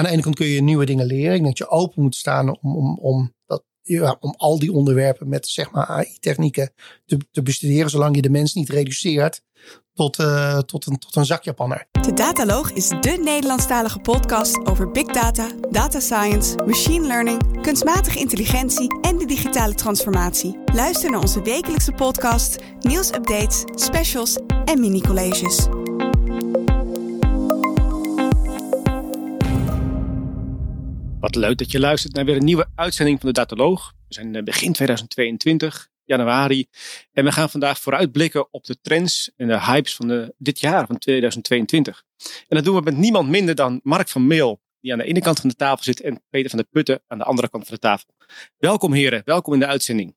aan de ene kant kun je nieuwe dingen leren. Dat je open moet staan om, om, om, dat, ja, om al die onderwerpen met zeg maar AI-technieken te, te bestuderen, zolang je de mens niet reduceert tot, uh, tot, een, tot een zakjapanner. De Dataloog is de Nederlandstalige podcast over big data, data science, machine learning, kunstmatige intelligentie en de digitale transformatie. Luister naar onze wekelijkse podcast, nieuwsupdates, specials en mini-colleges. Wat leuk dat je luistert naar weer een nieuwe uitzending van de Dataloog. We zijn eh, begin 2022, januari. En we gaan vandaag vooruitblikken op de trends en de hypes van de, dit jaar, van 2022. En dat doen we met niemand minder dan Mark van Meel, die aan de ene kant van de tafel zit, en Peter van der Putten aan de andere kant van de tafel. Welkom heren, welkom in de uitzending.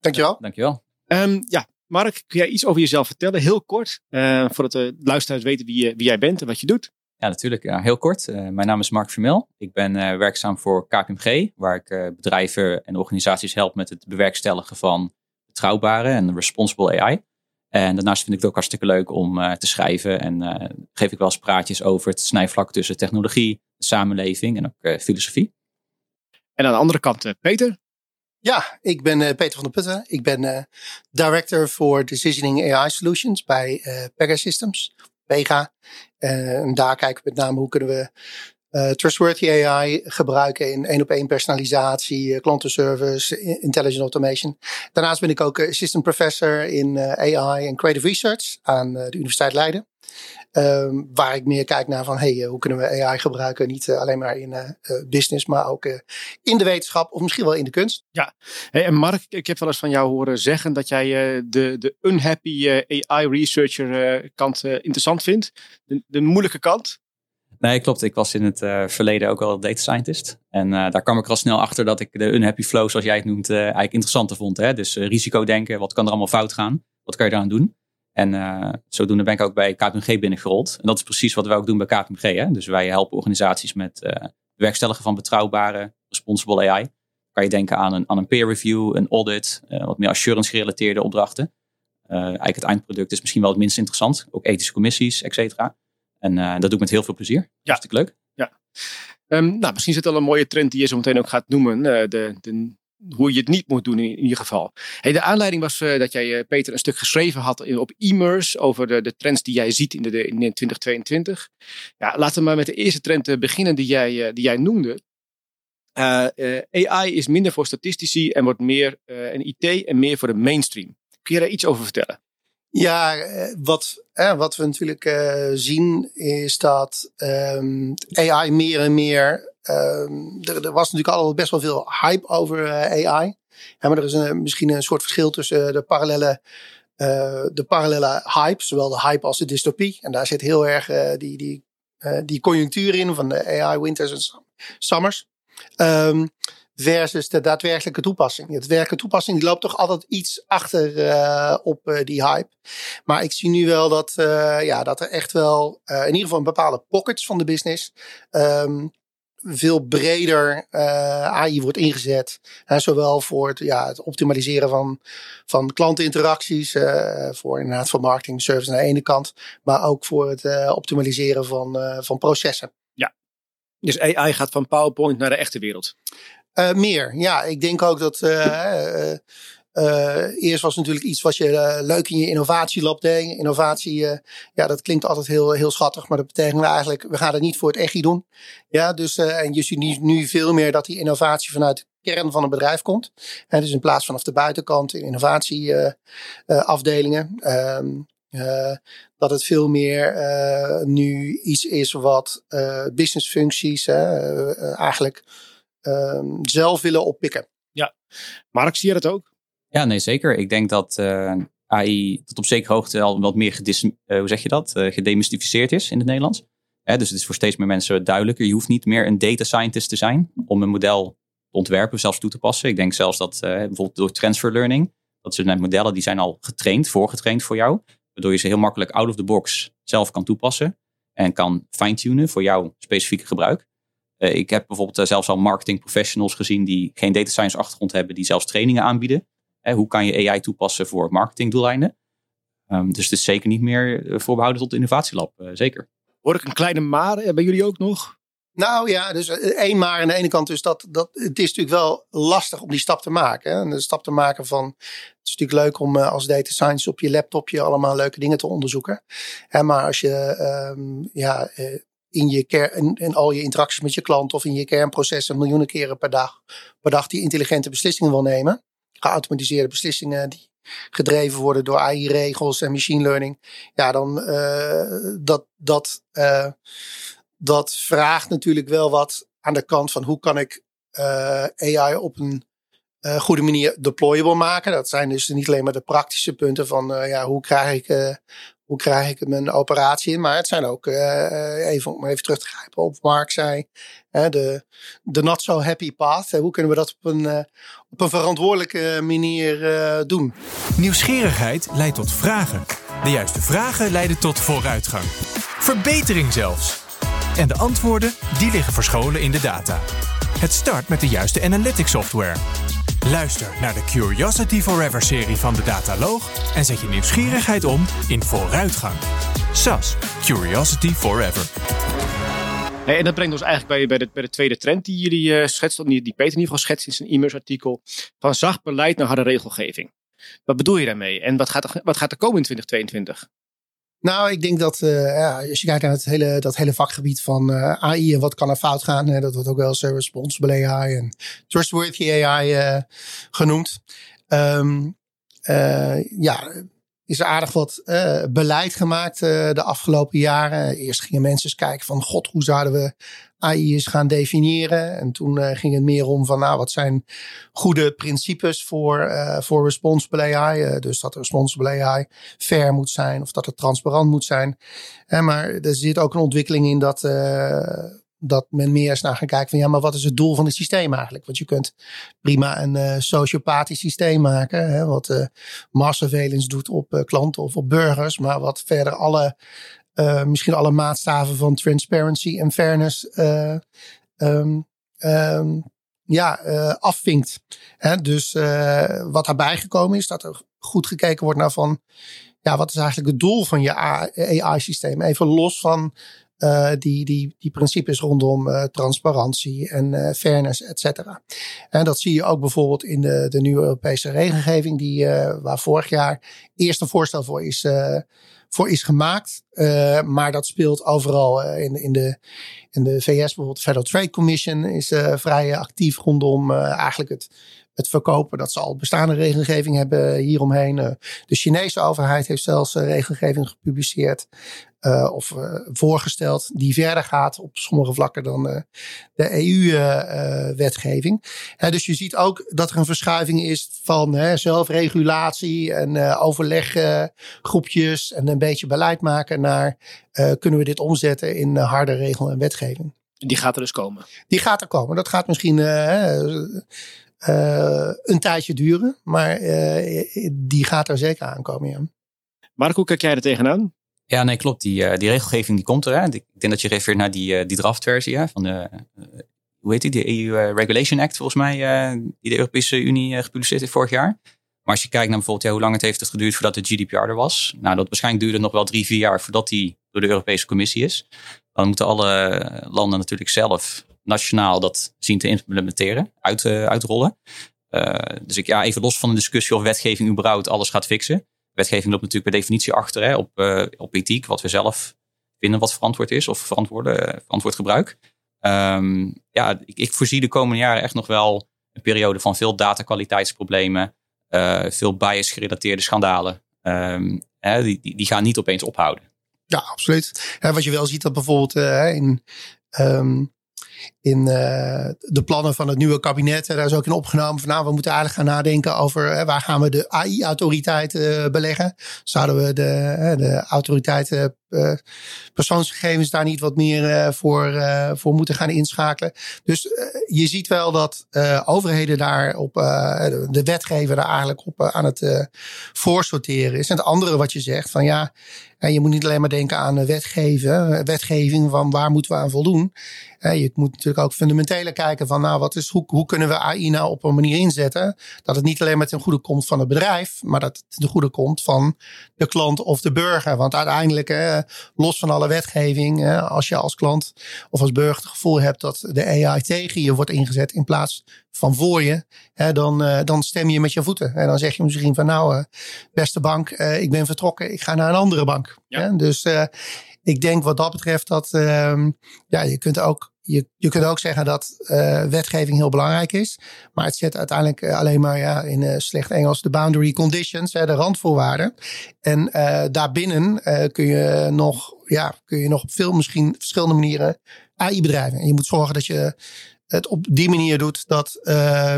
Dankjewel. Dankjewel. Um, ja, Mark, kun jij iets over jezelf vertellen, heel kort, uh, voordat de luisteraars weten wie, wie jij bent en wat je doet? Ja, natuurlijk. Ja, heel kort. Uh, mijn naam is Mark Vermel. Ik ben uh, werkzaam voor KPMG, waar ik uh, bedrijven en organisaties help met het bewerkstelligen van betrouwbare en responsible AI. En daarnaast vind ik het ook hartstikke leuk om te schrijven en geef ik wel eens praatjes over het snijvlak tussen technologie, samenleving en ook filosofie. En aan de andere kant, Peter? Ja, ik ben Peter van der Putten. Ik ben Director for Decisioning AI Solutions bij Pegasystems. Uh, en daar kijken we met name hoe kunnen we uh, trustworthy AI gebruiken in één op één personalisatie, uh, klantenservice, intelligent automation. Daarnaast ben ik ook assistant professor in AI en creative research aan de Universiteit Leiden. Um, waar ik meer kijk naar van hey, hoe kunnen we AI gebruiken, niet alleen maar in business, maar ook in de wetenschap of misschien wel in de kunst. Ja, en Mark, ik heb wel eens van jou horen zeggen dat jij de, de unhappy AI researcher kant interessant vindt, de, de moeilijke kant. Nee, klopt. Ik was in het uh, verleden ook al data scientist. En uh, daar kwam ik al snel achter dat ik de unhappy flow, zoals jij het noemt, uh, eigenlijk interessanter vond. Hè? Dus risico denken, wat kan er allemaal fout gaan? Wat kan je daaraan doen? En zodoende ben ik ook bij KPMG binnengerold. En dat is precies wat wij ook doen bij KPMG. Hè? Dus wij helpen organisaties met het bewerkstelligen van betrouwbare, responsible AI. Kan je denken aan een, aan een peer review, een audit, wat meer assurance gerelateerde opdrachten. eigenlijk het eindproduct is misschien wel het minst interessant. Ook ethische commissies, et cetera. En uh, dat doe ik met heel veel plezier. Ja. Hartstikke leuk. Ja. Um, nou, misschien zit al een mooie trend die je zo meteen ook gaat noemen. Uh, de, de, hoe je het niet moet doen in, in ieder geval. Hey, de aanleiding was uh, dat jij, Peter, een stuk geschreven had in, op e-mers over de, de trends die jij ziet in, de, in 2022. Ja, laten we maar met de eerste trend beginnen die jij, die jij noemde. AI is minder voor statistici en wordt meer een IT en meer voor de mainstream. Kun je daar iets over vertellen? Ja, eh, wat, eh, wat we natuurlijk uh, zien is dat um, AI meer en meer. Um, er, er, was natuurlijk al best wel veel hype over uh, AI. Ja, maar er is misschien een soort verschil tussen de parallele, de parallele hype, zowel de hype als de dystopie. En daar zit heel erg die, die, die conjunctuur in van de AI winters en summers. Um, versus de daadwerkelijke toepassing. De daadwerkelijke toepassing die loopt toch altijd iets achter uh, op uh, die hype. Maar ik zie nu wel dat, uh, ja, dat er echt wel in ieder geval een bepaalde pockets van de business um, veel breder AI wordt ingezet. Hè, zowel voor het, ja, het optimaliseren van, van klantinteracties, voor inderdaad van marketing service aan de ene kant, maar ook voor het optimaliseren van, van processen. Ja, dus AI gaat van PowerPoint naar de echte wereld. Uh, meer, ja. Ik denk ook dat uh, uh, eerst was natuurlijk iets wat je leuk in je innovatielab deed. Innovatie, ja, dat klinkt altijd heel, heel schattig, maar dat betekent eigenlijk, we gaan het niet voor het echi doen. Ja, dus, en je ziet nu veel meer dat die innovatie vanuit kern van een bedrijf komt. En dus in plaats vanaf de buitenkant in innovatieafdelingen. Uh, dat het veel meer uh, nu iets is wat uh, businessfuncties eigenlijk Ehm, zelf willen oppikken. Ja, Mark, zie je dat ook? Ja, nee, zeker. Ik denk dat uh, eh, AI tot op zekere hoogte al wat meer gedis, uh, hoe zeg je dat? Uh, gedemystificeerd is in het Nederlands. dus het is voor steeds meer mensen duidelijker. Je hoeft niet meer een data scientist te zijn om een model te ontwerpen, zelfs toe te passen. Ik denk zelfs dat bijvoorbeeld door transfer learning, dat zijn modellen die zijn al getraind, voorgetraind voor jou. Waardoor je ze heel makkelijk out of the box zelf kan toepassen. En kan fine-tunen voor jouw specifieke gebruik. Uh, ik heb bijvoorbeeld uh, zelfs al marketing professionals gezien die geen data science achtergrond hebben, die zelfs trainingen aanbieden. Uh, hoe kan je AI toepassen voor marketingdoeleinden? Um, dus het is zeker niet meer voorbehouden tot de innovatielab, zeker. Hoor ik een kleine maar bij jullie ook nog? Nou ja, dus één maar aan de ene kant. Dus dat, dat, het is natuurlijk wel lastig om die stap te maken. Hè? En de stap te maken van. Het is natuurlijk leuk om als data science op je laptopje allemaal leuke dingen te onderzoeken. Hè, maar als je um, ja, in, je kern, in, al je interacties met je klant of in je kernprocessen miljoenen keren per dag, per dag die intelligente beslissingen wil nemen. Geautomatiseerde beslissingen die gedreven worden door AI-regels en machine learning. Ja, dan uh, dat, dat, uh, dat vraagt natuurlijk wel wat aan de kant van hoe kan ik uh, AI op een goede manier deployable maken. Dat zijn dus niet alleen maar de praktische punten van ja, hoe krijg ik hoe krijg ik mijn operatie in? Maar het zijn ook, uh, even om even terug te grijpen op Mark zei, de, de not so happy path. hoe kunnen we dat op een, uh, op een verantwoordelijke manier doen? Nieuwsgierigheid leidt tot vragen. De juiste vragen leiden tot vooruitgang. Verbetering zelfs. En de antwoorden, die liggen verscholen in de data. Het start met de juiste analytics software. Luister naar de Curiosity Forever serie van de Dataloog en zet je nieuwsgierigheid om in vooruitgang. SAS, Curiosity Forever. en dat brengt ons eigenlijk bij, bij, de, tweede trend die jullie uh, schetst, die, die Peter in ieder geval schetst in zijn e-mails artikel. Van zacht beleid naar harde regelgeving. Wat bedoel je daarmee? En wat gaat er, wat gaat er komen in 2022? Nou, ik denk dat uh, ja, als je kijkt naar het hele, dat hele vakgebied van uh, AI en wat kan er fout gaan, dat wordt ook wel responsible AI en trustworthy AI uh, genoemd. Um, ja, is er aardig wat uh, beleid gemaakt uh, de afgelopen jaren. Eerst gingen mensen eens kijken van god, hoe zouden we AI eens gaan definiëren? En toen uh, ging het meer om van nou, wat zijn goede principes voor, voor responsible AI? dus dat responsible AI fair moet zijn of dat het transparant moet zijn. maar er zit ook een ontwikkeling in dat dat men meer is naar gaan kijken van ja, maar wat is het doel van het systeem eigenlijk? Want je kunt prima een uh, sociopathisch systeem maken, hè, wat uh, mass surveillance doet op uh, klanten of op burgers, maar wat verder alle, misschien alle maatstaven van transparency en fairness um, ja, afvinkt. Hè? Dus wat daarbij gekomen is, dat er goed gekeken wordt naar van ja, wat is eigenlijk het doel van je AI-systeem? Even los van uh, die, die, die principes rondom uh, transparantie en uh, fairness, et cetera. En dat zie je ook bijvoorbeeld in de, de nieuwe Europese regelgeving, die, waar vorig jaar eerst een voorstel voor is, voor is gemaakt. maar dat speelt overal in, in, de, in de VS, bijvoorbeeld de Federal Trade Commission is vrij actief rondom eigenlijk het het verkopen. Dat ze al bestaande regelgeving hebben hieromheen. de Chinese overheid heeft zelfs regelgeving gepubliceerd. Uh, of uh, voorgesteld die verder gaat op sommige vlakken dan uh, de EU-wetgeving. dus je ziet ook dat er een verschuiving is van zelfregulatie en overleggroepjes en een beetje beleid maken naar kunnen we dit omzetten in harde regel en wetgeving. Die gaat er dus komen? Die gaat er komen. Dat gaat misschien een tijdje duren, maar die gaat er zeker aankomen. Ja. Mark, hoe kijk jij er tegenaan? Ja, nee, klopt. Die, uh, die regelgeving die komt er. Ik denk dat je refereert naar die, uh, die draftversie van de, uh, hoe heet die, de EU Regulation Act volgens mij, die de Europese Unie gepubliceerd heeft vorig jaar. Maar als je kijkt naar bijvoorbeeld ja, hoe lang het heeft geduurd voordat de GDPR er was. Nou, dat waarschijnlijk duurde nog wel drie, vier jaar voordat die door de Europese Commissie is. Dan moeten alle landen natuurlijk zelf nationaal dat zien te implementeren, uit, uitrollen. dus ik, ja, even los van de discussie of wetgeving überhaupt alles gaat fixen wetgeving loopt natuurlijk per definitie achter hè, op, uh, op ethiek, wat we zelf vinden wat verantwoord is of verantwoorde, uh, verantwoord gebruik. Um, ja, ik, ik, voorzie de komende jaren echt nog wel een periode van veel datakwaliteitsproblemen, uh, veel bias gerelateerde schandalen. Um, hè, die, die, die, gaan niet opeens ophouden. Ja, absoluut. Ja, wat je wel ziet dat bijvoorbeeld in um, in uh, de plannen van het nieuwe kabinet. Daar is ook in opgenomen van nou, we moeten eigenlijk gaan nadenken over uh, waar gaan we de AI-autoriteit beleggen. Zouden we de, de autoriteit persoonsgegevens daar niet wat meer voor, voor moeten gaan inschakelen. Dus je ziet wel dat overheden daar op, de wetgever daar eigenlijk op aan het voorsorteren is. En het andere wat je zegt van ja, je moet niet alleen maar denken aan wetgeven, wetgeving van waar moeten we aan voldoen. Je moet natuurlijk ook fundamenteler kijken van nou, wat is, hoe, hoe kunnen we AI nou op een manier inzetten dat het niet alleen met een goede komt van het bedrijf, maar dat het de goede komt van de klant of de burger. Want uiteindelijk, eh, los van alle wetgeving, als je als klant of als burger het gevoel hebt dat de AI tegen je wordt ingezet in plaats van voor je, hè, dan, dan stem je met je voeten. En dan zeg je misschien van nou, beste bank, ik ben vertrokken, ik ga naar een andere bank. Ja. Dus ik denk wat dat betreft dat ehm, ja, je kunt ook je, je kunt ook zeggen dat uh, wetgeving heel belangrijk is. Maar het zet uiteindelijk eh, alleen maar ja, in uh, slecht Engels de boundary conditions, hè, de randvoorwaarden. En daarbinnen kun, je nog, ja, kun je nog op veel misschien verschillende manieren AI bedrijven. En je moet zorgen dat je het op die manier doet dat,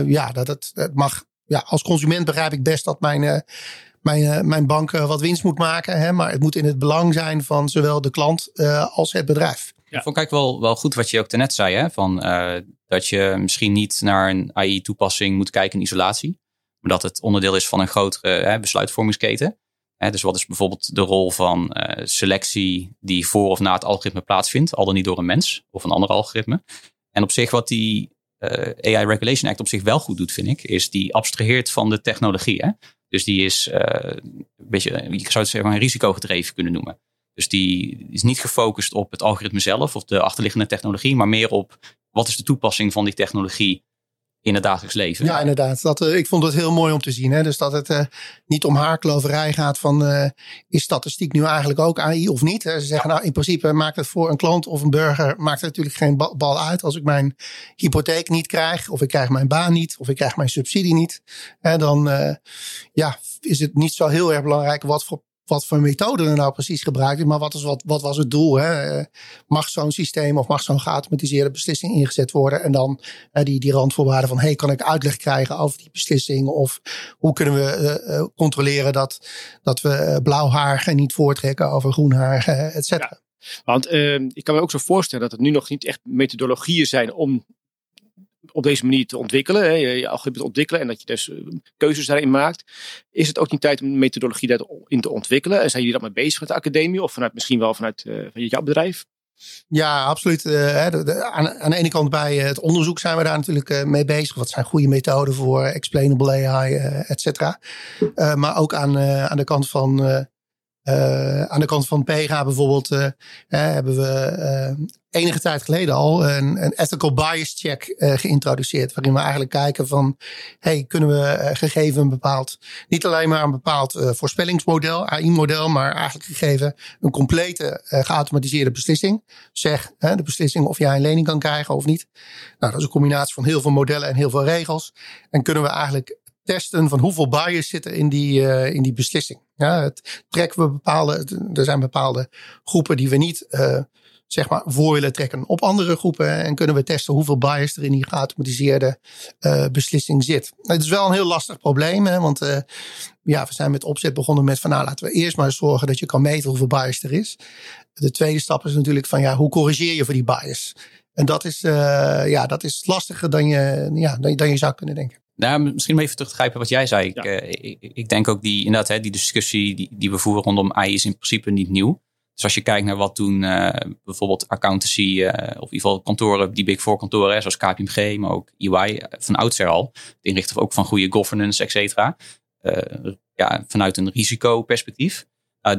ja, dat het, mag. Ja, als consument begrijp ik best dat mijn mijn, mijn bank wat winst moet maken. Hè, maar het moet in het belang zijn van zowel de klant als het bedrijf. Ik vond kijk wel, wel goed wat je ook net zei. Hè? Van, uh, dat je misschien niet naar een AI-toepassing moet kijken in isolatie. Maar dat het onderdeel is van een grotere besluitvormingsketen. Dus wat is bijvoorbeeld de rol van uh, selectie die voor of na het algoritme plaatsvindt. Al dan niet door een mens of een ander algoritme. En op zich wat die AI Regulation Act op zich wel goed doet, vind ik. Is die abstraheert van de technologie. Hè? Dus die is een beetje, je zou het zeggen, een risicogedreven kunnen noemen. Dus die is niet gefocust op het algoritme zelf of de achterliggende technologie, maar meer op wat is de toepassing van die technologie in het dagelijks leven. Ja, inderdaad. Dat, uh, ik vond het heel mooi om te zien. Hè? Dus dat het uh, niet om haarkloverij gaat van uh, is statistiek nu eigenlijk ook AI of niet. Ze zeggen nou in principe maakt het voor een klant of een burger maakt het natuurlijk geen bal uit als ik mijn hypotheek niet krijg of ik krijg mijn baan niet of ik krijg mijn subsidie niet. Hè, dan ja, is het niet zo heel erg belangrijk wat voor wat voor methode er nou precies gebruikt is, maar wat, wat, wat was het doel? Hè? Eh, mag zo'n systeem of mag zo'n geautomatiseerde beslissing ingezet worden? En dan uh, die, die randvoorwaarden van, hey, kan ik uitleg krijgen over die beslissing? Of hoe kunnen we uh, controleren dat, dat we blauw haar niet voortrekken over groen haar, et cetera? Want ik kan me ook zo voorstellen dat het nu nog niet echt methodologieën zijn om op deze manier te ontwikkelen, hè, je algoritme te ontwikkelen en dat je dus eh, keuzes daarin maakt, is het ook niet tijd om een methodologie daarin te ontwikkelen? En zijn jullie dat mee bezig met de academie of vanuit, misschien wel vanuit uh, jouw bedrijf? Ja, absoluut. Uh, aan, aan, de ene kant bij het onderzoek zijn we daar natuurlijk mee bezig. Wat zijn goede methoden voor explainable AI, et cetera. maar ook aan, aan de kant van uh, aan de kant van PEGA bijvoorbeeld uh, hebben we uh, enige tijd geleden al een, een ethical bias check geïntroduceerd. Waarin we eigenlijk kijken van, hey, kunnen we gegeven een bepaald, niet alleen maar een bepaald voorspellingsmodel, AI-model, maar eigenlijk gegeven een complete geautomatiseerde beslissing. Zeg, de beslissing of jij een lening kan krijgen of niet. Nou, dat is een combinatie van heel veel modellen en heel veel regels. En kunnen we eigenlijk testen van hoeveel bias zitten in die, uh, in die beslissing. Ja, het, trekken we bepaalde, er zijn bepaalde groepen die we niet uh, zeg maar voor willen trekken op andere groepen. En kunnen we testen hoeveel bias er in die geautomatiseerde uh, beslissing zit. Het is wel een heel lastig probleem, hè, want ja, we zijn met opzet begonnen met van nou laten we eerst maar zorgen dat je kan meten hoeveel bias er is. De tweede stap is natuurlijk van ja, hoe corrigeer je voor die bias? En dat is, ja, dat is lastiger dan je, ja, dan je zou kunnen denken. Nou, misschien even terug te grijpen wat jij zei. Ik, uh, ik, ik, denk ook die, inderdaad, hè, die discussie die, die we voeren rondom AI is in principe niet nieuw. Dus als je kijkt naar wat toen uh, bijvoorbeeld accountancy uh, of in ieder geval kantoren, die big four kantoren, zoals KPMG, maar ook EY, van oudsher al, het inrichten ook van goede governance, et cetera. ja, vanuit een risicoperspectief.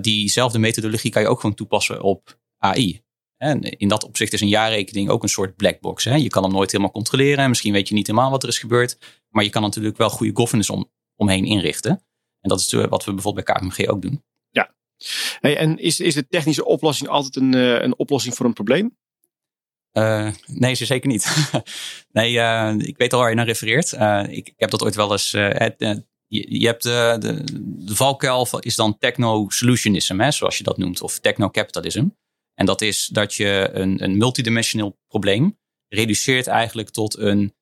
diezelfde methodologie kan je ook gewoon toepassen op AI. En in dat opzicht is een jaarrekening ook een soort black box. Hè? Je kan hem nooit helemaal controleren. Misschien weet je niet helemaal wat er is gebeurd. Maar je kan natuurlijk wel goede governance om, omheen inrichten. En dat is eh, wat we bijvoorbeeld bij KPMG ook doen. Ja. Hey, en is, is de technische oplossing altijd een, eh, een oplossing voor een probleem? Uh, nee, zeker niet. nee, uh, ik weet al waar je naar refereert. Uh, ik, ik, heb dat ooit wel eens. je, je, hebt de, de, de valkuil is dan techno-solutionism, zoals je dat noemt, of techno-capitalism. En dat is dat je een, een multidimensioneel probleem reduceert eigenlijk tot een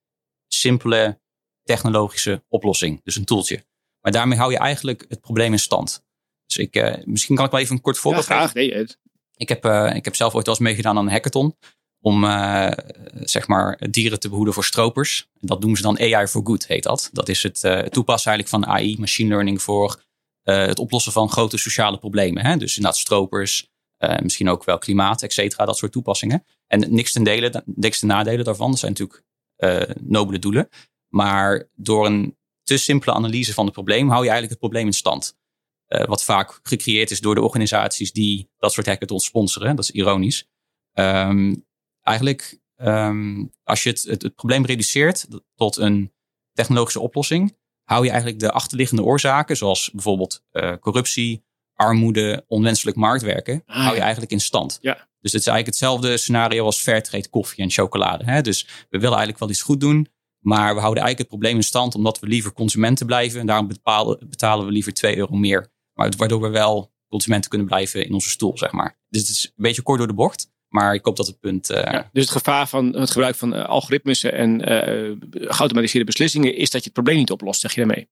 simpele technologische oplossing. Dus een toeltje. Maar daarmee hou je eigenlijk het probleem in stand. Dus ik, uh, misschien kan ik wel even een kort voorbeeld ja, graag. Nee, ik, heb, uh, ik heb zelf ooit wel eens meegedaan aan een hackathon. Om uh, zeg maar dieren te behoeden voor stropers. En dat doen ze dan AI for Good, heet dat. Dat is het toepassen eigenlijk van AI, machine learning, voor het oplossen van grote sociale problemen. Hè? Dus inderdaad stropers, uh, misschien ook wel klimaat, et cetera, dat soort toepassingen. En niks ten, delen, niks ten nadelen daarvan. Dat zijn natuurlijk uh, nobele doelen. Maar door een te simpele analyse van het probleem hou je eigenlijk het probleem in stand. wat vaak gecreëerd is door de organisaties die dat soort hackathons sponsoren. Dat is ironisch. Ehm, eigenlijk, um, als je het, het, het, probleem reduceert tot een technologische oplossing, hou je eigenlijk de achterliggende oorzaken, zoals bijvoorbeeld corruptie, armoede, onwenselijk marktwerken, ah, hou je eigenlijk in stand. Ja. Dus het is eigenlijk hetzelfde scenario als fairtrade koffie en chocolade. Hè? Dus we willen eigenlijk wel iets goed doen, maar we houden eigenlijk het probleem in stand omdat we liever consumenten blijven. En daarom betalen, betalen we liever 2 euro meer. Maar waardoor we wel consumenten kunnen blijven in onze stoel, zeg maar. Dus het is een beetje kort door de bocht. Maar ik hoop dat het punt. Uh... Ja, dus het gevaar van het gebruik van uh, algoritmes en uh, geautomatiseerde beslissingen is dat je het probleem niet oplost, zeg je daarmee?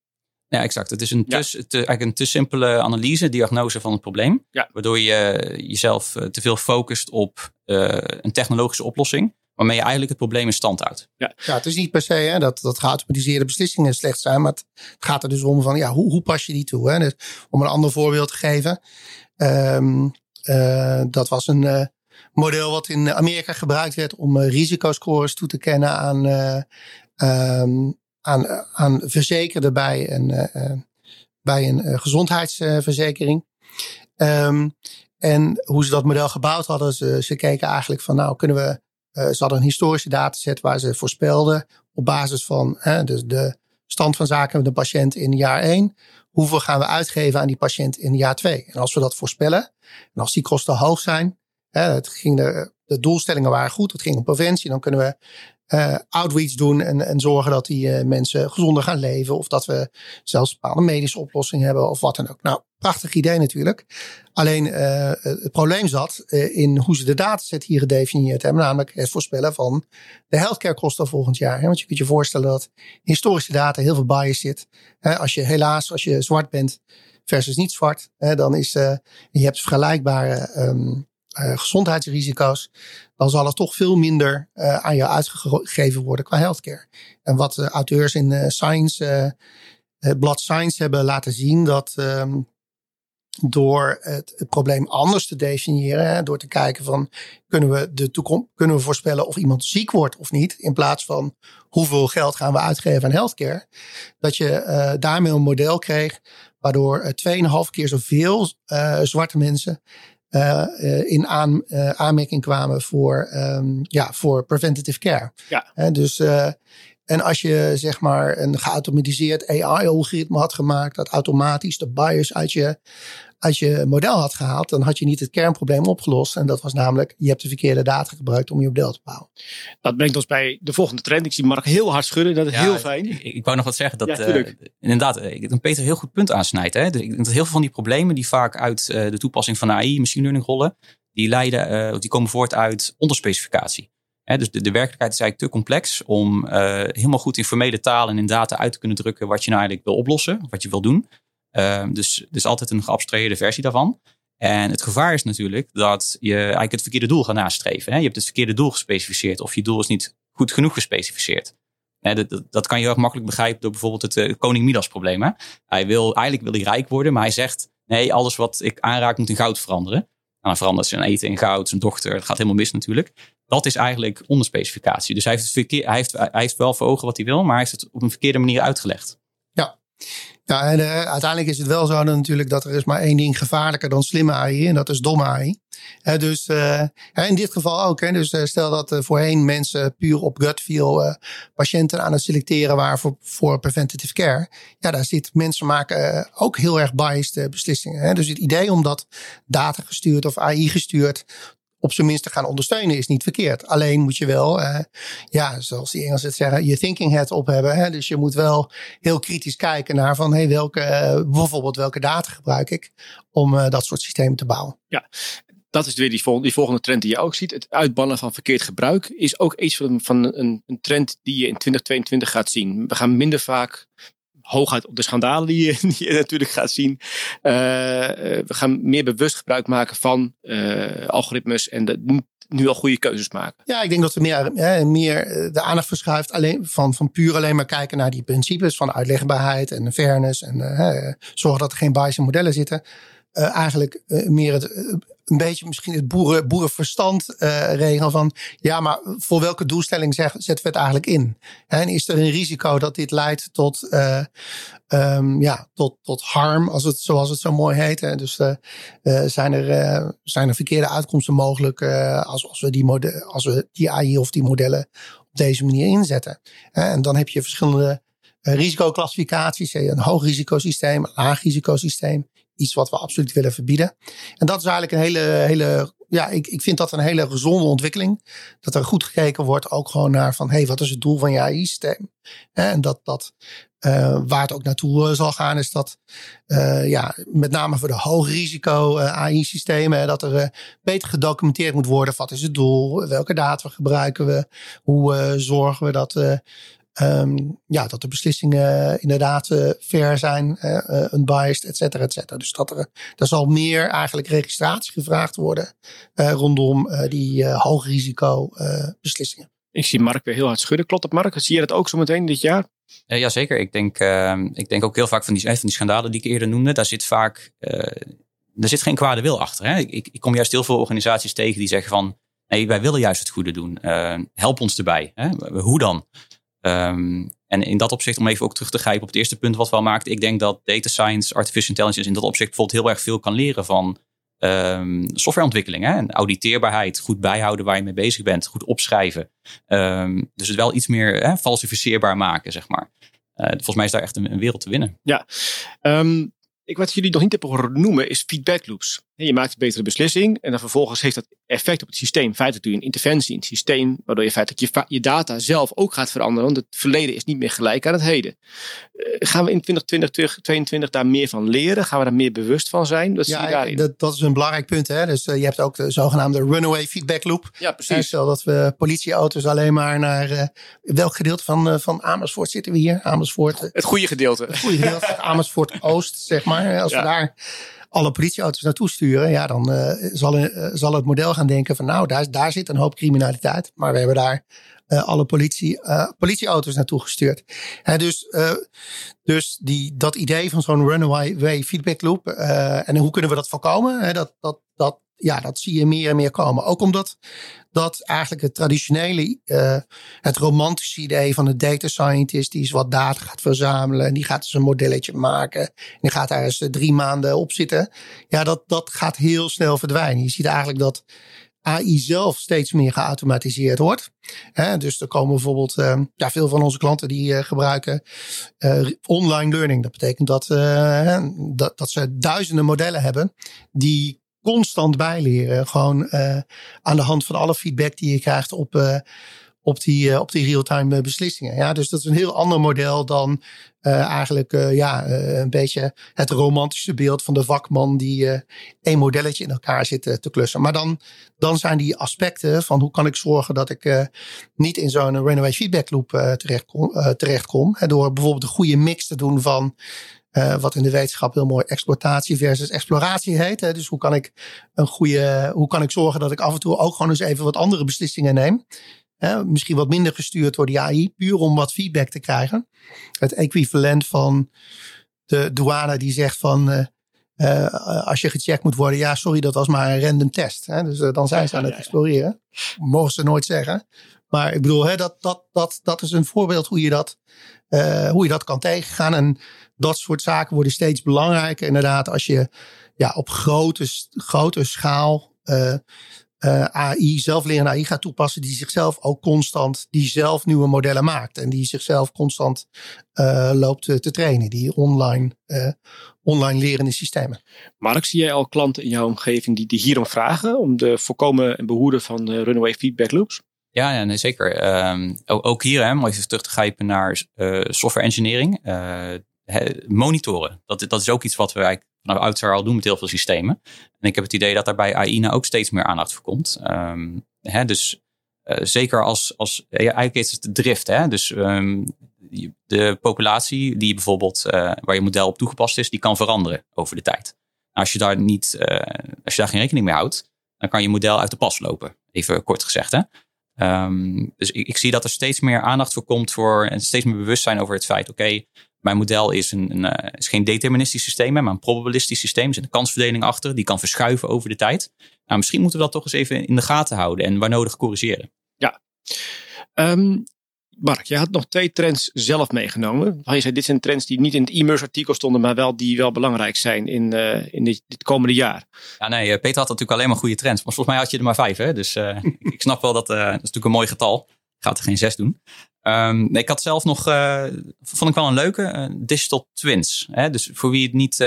Ja, exact. Het is een, te, eigenlijk een te simpele analyse, diagnose van het probleem. Ja. Waardoor je jezelf te veel focust op een technologische oplossing. Waarmee je eigenlijk het probleem in stand houdt. Ja, ja het is niet per se hè, dat, dat geautomatiseerde beslissingen slecht zijn. Maar het gaat er dus om van ja, hoe, hoe pas je die toe? Hè? Dus om een ander voorbeeld te geven. Um, dat was een model wat in Amerika gebruikt werd om uh, risicoscores toe te kennen aan, um, aan, aan verzekerden bij een, uh, bij een gezondheidsverzekering. Um, en hoe ze dat model gebouwd hadden, ze, ze keken eigenlijk van nou kunnen we, ze hadden een historische dataset waar ze voorspelden op basis van dus de stand van zaken met de patiënt in jaar 1. Hoeveel gaan we uitgeven aan die patiënt in jaar 2? En als we dat voorspellen, en als die kosten hoog zijn, het ging de, de doelstellingen waren goed. Het ging om preventie. Dan kunnen we uh, outreach doen en, en zorgen dat die uh, mensen gezonder gaan leven. Of dat we zelfs bepaalde medische oplossingen hebben of wat dan ook. Nou, prachtig idee natuurlijk. Alleen uh, het probleem zat in hoe ze de dataset hier gedefinieerd hebben. Namelijk het voorspellen van de healthcare kosten volgend jaar. Want je kunt je voorstellen dat historische data heel veel bias zit. Als je helaas, als je zwart bent versus niet zwart. Dan is, je hebt vergelijkbare um, uh, gezondheidsrisico's, dan zal er toch veel minder uh, aan je uitgegeven worden qua healthcare. En wat de auteurs in uh, Science, het blad Science hebben laten zien, dat um, door het, probleem anders te definiëren, door te kijken van kunnen we de toekomst, kunnen we voorspellen of iemand ziek wordt of niet, in plaats van hoeveel geld gaan we uitgeven aan healthcare, dat je daarmee een model kreeg waardoor 2,5 keer zoveel zwarte mensen uh, in aan, uh, aanmerking kwamen voor, um, ja, voor preventative care. Ja. dus, en als je zeg maar een geautomatiseerd AI-algoritme had gemaakt, dat automatisch de bias uit je, uit je model had gehaald, dan had je niet het kernprobleem opgelost. En dat was namelijk, je hebt de verkeerde data gebruikt om je model te bouwen. Dat brengt ons bij de volgende trend. Ik zie Mark heel hard schudden, dat is heel fijn. Ik, ik, wou nog wat zeggen. Dat, ja, uh, inderdaad, ik denk Peter een heel goed punt aansnijdt. Hè? Dus ik denk dat heel veel van die problemen die vaak uit uh, de toepassing van AI, machine learning rollen, die, leiden, uh, die komen voort uit onderspecificatie. Hè? dus de, de, werkelijkheid is eigenlijk te complex om helemaal goed in formele taal en in data uit te kunnen drukken wat je nou eigenlijk wil oplossen, wat je wil doen. Um, dus, dus altijd een geabstraheerde versie daarvan. En het gevaar is natuurlijk dat je eigenlijk het verkeerde doel gaat nastreven. Hè? Je hebt het verkeerde doel gespecificeerd of je doel is niet goed genoeg gespecificeerd. dat, dat, kan je heel erg makkelijk begrijpen door bijvoorbeeld het uh, koning Midas probleem. Hè? Hij wil, eigenlijk wil hij rijk worden, maar hij zegt nee, alles wat ik aanraak moet in goud veranderen. En dan verandert zijn eten in goud, zijn dochter, het gaat helemaal mis natuurlijk. Dat is eigenlijk onderspecificatie. Dus hij heeft, het verkeer, hij, heeft, hij heeft wel voor ogen wat hij wil, maar hij heeft het op een verkeerde manier uitgelegd. Ja, ja, en uh, uiteindelijk is het wel zo natuurlijk dat er is maar één ding gevaarlijker dan slimme AI en dat is domme AI. Dus uh, in dit geval ook. Hè, dus stel dat voorheen mensen puur op gut feel patiënten aan het selecteren waren voor, voor preventative care. Ja, daar zit mensen maken ook heel erg biased beslissingen. Hè. Dus het idee om dat data gestuurd of AI gestuurd op zijn minst te gaan ondersteunen is niet verkeerd. Alleen moet je wel, uh, ja, zoals die Engelsen het zeggen, je thinking hat op hebben. Dus je moet wel heel kritisch kijken naar van, hey, welke, uh, bijvoorbeeld welke data gebruik ik om uh, dat soort systemen te bouwen. Ja, dat is weer die volgende, die volgende trend die je ook ziet. Het uitbannen van verkeerd gebruik is ook iets van, van een, een trend die je in 2022 gaat zien. We gaan minder vaak hooguit op de schandalen die je, natuurlijk gaat zien. Uh, we gaan meer bewust gebruik maken van uh, algoritmes en de, nu al goede keuzes maken. Ja, ik denk dat we meer, hè, meer de aandacht verschuift alleen van, van puur alleen maar kijken naar die principes van uitlegbaarheid en fairness en zorgen dat er geen bias in modellen zitten. eigenlijk meer het een beetje misschien het boeren, boerenverstand uh, van ja, maar voor welke doelstelling zetten we het eigenlijk in? En is er een risico dat dit leidt tot, uh, um, ja, tot, tot harm, als het, zoals het zo mooi heet? Hè? Dus uh, zijn, er, zijn er verkeerde uitkomsten mogelijk als, als, we die als we die AI of die modellen op deze manier inzetten? En dan heb je verschillende risicoclassificaties, een hoog risicosysteem, een laag risicosysteem iets wat we absoluut willen verbieden. En dat is eigenlijk een hele, hele ja, ik, ik vind dat een hele gezonde ontwikkeling. Dat er goed gekeken wordt ook gewoon naar van, hé, hey, wat is het doel van je AI-systeem? En dat, dat uh, waar het ook naartoe eh, zal gaan, is dat uh, ja, met name voor de hoog risico AI-systemen, dat er beter gedocumenteerd moet worden. Wat is het doel? Welke data gebruiken we? Hoe zorgen we dat Um, ja, dat de beslissingen inderdaad uh, fair zijn, uh, unbiased, et cetera, et cetera. Dus dat er, er zal meer eigenlijk registratie gevraagd worden rondom die hoog risico beslissingen. Ik zie Mark weer heel hard schudden. Klopt dat, Mark? Zie je dat ook zo meteen dit jaar? Uh, ja, zeker. Ik denk, uh, ik denk ook heel vaak van die, van die schandalen die ik eerder noemde. Daar zit vaak uh, er zit geen kwade wil achter. Hè? Ik, ik, kom juist heel veel organisaties tegen die zeggen van... nee, wij willen juist het goede doen. help ons erbij. Hè? Hoe dan? Um, en in dat opzicht, om even ook terug te grijpen op het eerste punt wat we al maakten. Ik denk dat data science, artificial intelligence in dat opzicht bijvoorbeeld heel erg veel kan leren van um, softwareontwikkeling. Hè? En auditeerbaarheid, goed bijhouden waar je mee bezig bent, goed opschrijven. Um, dus het wel iets meer hè, falsificeerbaar maken, zeg maar. Uh, volgens mij is daar echt een, wereld te winnen. Ja, ik, wat jullie nog niet hebben horen noemen is feedback loops. Je maakt een betere beslissing en dan vervolgens heeft dat effect op het systeem. Feitelijk doe je een interventie in het systeem, waardoor je feitelijk je, je data zelf ook gaat veranderen. Want het verleden is niet meer gelijk aan het heden. Eh, gaan we in 2020, 2022 daar meer van leren? Gaan we daar meer bewust van zijn? Dat ja, dat, dat, is een belangrijk punt. Hè? Dus uh, je hebt ook de zogenaamde runaway feedback loop. Ja, precies. Stel dat we politieauto's alleen maar naar uh, welk gedeelte van, van Amersfoort zitten we hier? Amersfoort. het goede gedeelte. Het goede gedeelte. Amersfoort Oost, zeg maar. Als we daar alle politieauto's naartoe sturen, ja, dan uh, zal, uh, zal het model gaan denken van nou, daar, daar zit een hoop criminaliteit. Maar we hebben daar uh, alle politie, politieauto's naartoe gestuurd. Hè, dus dus die, dat idee van zo'n runaway feedback loop. en hoe kunnen we dat voorkomen? Hè, dat, dat, dat, ja, dat zie je meer en meer komen. Ook omdat dat eigenlijk het traditionele, uh, het romantische idee van de data scientist, die is wat data gaat verzamelen en die gaat dus een modelletje maken en die gaat daar eens drie maanden op zitten. Ja, dat, dat gaat heel snel verdwijnen. Je ziet eigenlijk dat AI zelf steeds meer geautomatiseerd wordt. dus er komen bijvoorbeeld, uh, ja, veel van onze klanten die gebruiken online learning. Dat betekent dat, dat, dat ze duizenden modellen hebben die constant bijleren. Gewoon uh, aan de hand van alle feedback die je krijgt op, uh, op die, uh, op die real-time beslissingen. Ja, dus dat is een heel ander model dan eigenlijk ja, een beetje het romantische beeld van de vakman die één modelletje in elkaar zit te klussen. Maar dan, dan zijn die aspecten van hoe kan ik zorgen dat ik niet in zo'n runaway feedback loop terecht kom, terecht kom. door bijvoorbeeld een goede mix te doen van uh, wat in de wetenschap heel mooi exploitatie versus exploratie heet. Hè. Dus hoe kan ik een goede, hoe kan ik zorgen dat ik af en toe ook gewoon eens even wat andere beslissingen neem. Hè. Misschien wat minder gestuurd door die AI, puur om wat feedback te krijgen. Het equivalent van de douane die zegt van. Uh, uh, als je gecheckt moet worden, ja, sorry, dat was maar een random test. Hè? Dus uh, dan zijn ze aan het exploreren. Mogen ze nooit zeggen. Maar ik bedoel, hè, dat, dat, dat, dat is een voorbeeld hoe je dat, uh, hoe je dat kan tegengaan. En dat soort zaken worden steeds belangrijker. Inderdaad, als je ja, op grote, grote schaal uh, uh, AI, zelflerende AI gaat toepassen, die zichzelf ook constant, die zelf nieuwe modellen maakt. En die zichzelf constant loopt te, te, trainen. Die online, online lerende systemen. Mark, zie jij al klanten in jouw omgeving die, die hierom vragen? Om de voorkomen en behoeden van runaway feedback loops? Ja, ja nee, zeker. Um, ook, hier, om even terug te grijpen naar software engineering monitoren. Dat, dat is ook iets wat we eigenlijk vanaf oudsher al doen met heel veel systemen. En ik heb het idee dat daar bij AI nou ook steeds meer aandacht voor komt. Um, hè, dus uh, zeker als, als eigenlijk is het de drift. Hè? Dus um, de populatie die bijvoorbeeld waar je model op toegepast is, die kan veranderen over de tijd. Als je daar niet, als je daar geen rekening mee houdt, dan kan je model uit de pas lopen. Even kort gezegd. Hè? Um, dus ik, ik, zie dat er steeds meer aandacht voor komt voor en steeds meer bewustzijn over het feit, oké, mijn model is, een, een uh, is geen deterministisch systeem, maar een probabilistisch systeem. Er zit een kansverdeling achter, die kan verschuiven over de tijd. Nou, misschien moeten we dat toch eens even in de gaten houden en waar nodig corrigeren. Ja. Um, Mark, je had nog twee trends zelf meegenomen. Je zei, dit zijn trends die niet in het e-merse artikel stonden, maar wel die wel belangrijk zijn in, uh, in dit, dit, komende jaar. Ja, nee, Peter had natuurlijk alleen maar goede trends. Maar volgens mij had je er maar vijf, hè? Dus uh, ik snap wel dat, uh, dat is natuurlijk een mooi getal. Ik ga er geen zes doen. Um, nee, ik had zelf nog, vond ik wel een leuke, digital twins. Hè? Dus voor wie het niet,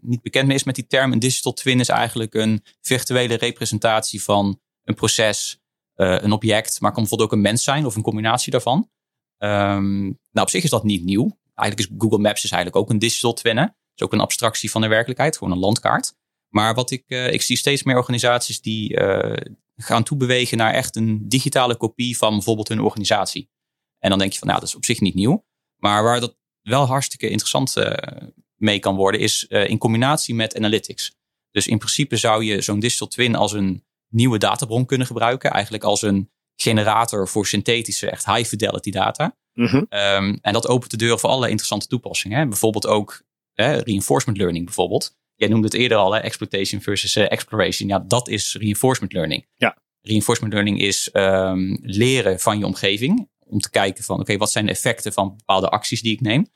niet bekend is met die term, een digital twin is eigenlijk een virtuele representatie van een proces, een object, maar kan bijvoorbeeld ook een mens zijn of een combinatie daarvan. Um, nou, op zich is dat niet nieuw. Eigenlijk is Google Maps is eigenlijk ook een digital twin. Het is ook een abstractie van de werkelijkheid, gewoon een landkaart. Maar wat ik, uh, ik zie steeds meer organisaties die uh, gaan toebewegen naar echt een digitale kopie van bijvoorbeeld hun organisatie. En dan denk je van, nou, dat is op zich niet nieuw. Maar waar dat wel hartstikke interessant mee kan worden, is in combinatie met analytics. Dus in principe zou je zo'n digital twin als een nieuwe databron kunnen gebruiken. Eigenlijk als een generator voor synthetische, echt high fidelity data. Mm um, en dat opent de deur voor alle interessante toepassingen. Hè. Bijvoorbeeld ook hè, reinforcement learning bijvoorbeeld. Jij noemde het eerder al, hè, exploitation versus uh, exploration. Ja, dat is reinforcement learning. Ja. Reinforcement learning is um, leren van je omgeving. Om te kijken van, oké, wat zijn de effecten van bepaalde acties die ik neem.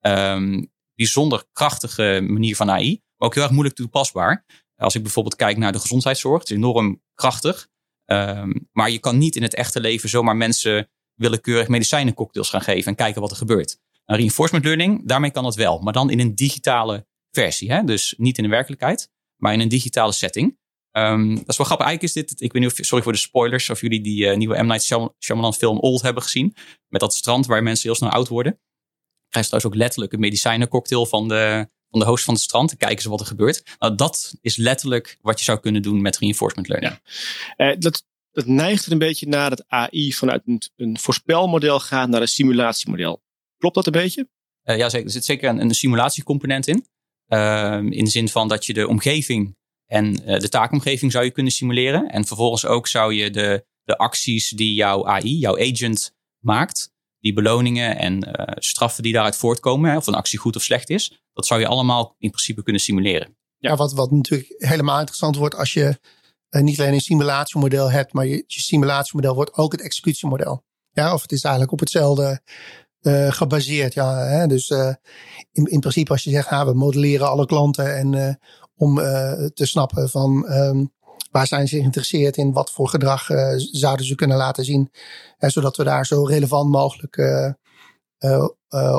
Um, bijzonder krachtige manier van AI. Maar ook heel erg moeilijk toepasbaar. Als ik bijvoorbeeld kijk naar de gezondheidszorg, het is enorm krachtig. Um, maar je kan niet in het echte leven zomaar mensen willekeurig medicijnencocktails gaan geven en kijken wat er gebeurt. Een reinforcement learning, daarmee kan dat wel, maar dan in een digitale versie. Hè? Dus niet in de werkelijkheid, maar in een digitale setting. Um, dat is wel grappig. Eigenlijk is dit, ik weet niet of, sorry voor de spoilers, of jullie die uh, nieuwe M. Night Shyamalan film Old hebben gezien. Met dat strand waar mensen heel snel oud worden. Krijg je trouwens ook letterlijk een medicijnencocktail van de, van de host van het strand. En kijken ze wat er gebeurt. Nou, dat is letterlijk wat je zou kunnen doen met reinforcement learning. Ja. Uh, dat, dat neigt er een beetje naar dat AI vanuit een, een voorspelmodel gaat naar een simulatiemodel. Klopt dat een beetje? Uh, ja, zeker. Er zit zeker een, een simulatiecomponent in. Uh, in de zin van dat je de omgeving en uh, de taakomgeving zou je kunnen simuleren. En vervolgens ook zou je de, de acties die jouw AI, jouw agent maakt, die beloningen en uh, straffen die daaruit voortkomen, hè, of een actie goed of slecht is, dat zou je allemaal in principe kunnen simuleren. Ja, wat, wat natuurlijk helemaal interessant wordt als je uh, niet alleen een simulatiemodel hebt, maar je, je, simulatiemodel wordt ook het executiemodel. Ja, of het is eigenlijk op hetzelfde uh, gebaseerd. Ja, hè? Dus in, in principe als je zegt, ah, we modelleren alle klanten en om te snappen van um, Waar zijn ze geïnteresseerd in? Wat voor gedrag uh, zouden ze kunnen laten zien? Uh, zodat we daar zo relevant mogelijk uh,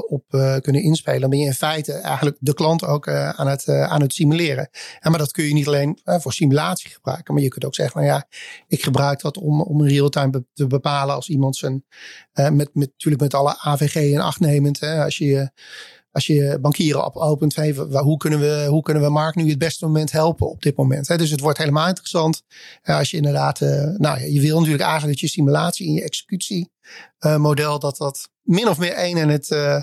op kunnen inspelen. Dan ben je in feite eigenlijk de klant ook aan, het, aan het simuleren. Ja, maar dat kun je niet alleen voor simulatie gebruiken. Maar je kunt ook zeggen, nou ja, ik gebruik dat om, om real-time te bepalen als iemand zijn, met, met, natuurlijk met alle AVG in acht nemend. Hè, als je als je bankieren op opent, hoe, kunnen we, hoe kunnen we Mark nu het beste moment helpen op dit moment? Dus het wordt helemaal interessant als je inderdaad, eh, nou ja, je wil natuurlijk eigenlijk dat je simulatie in je executiemodel, dat dat min of meer één en, het, uh,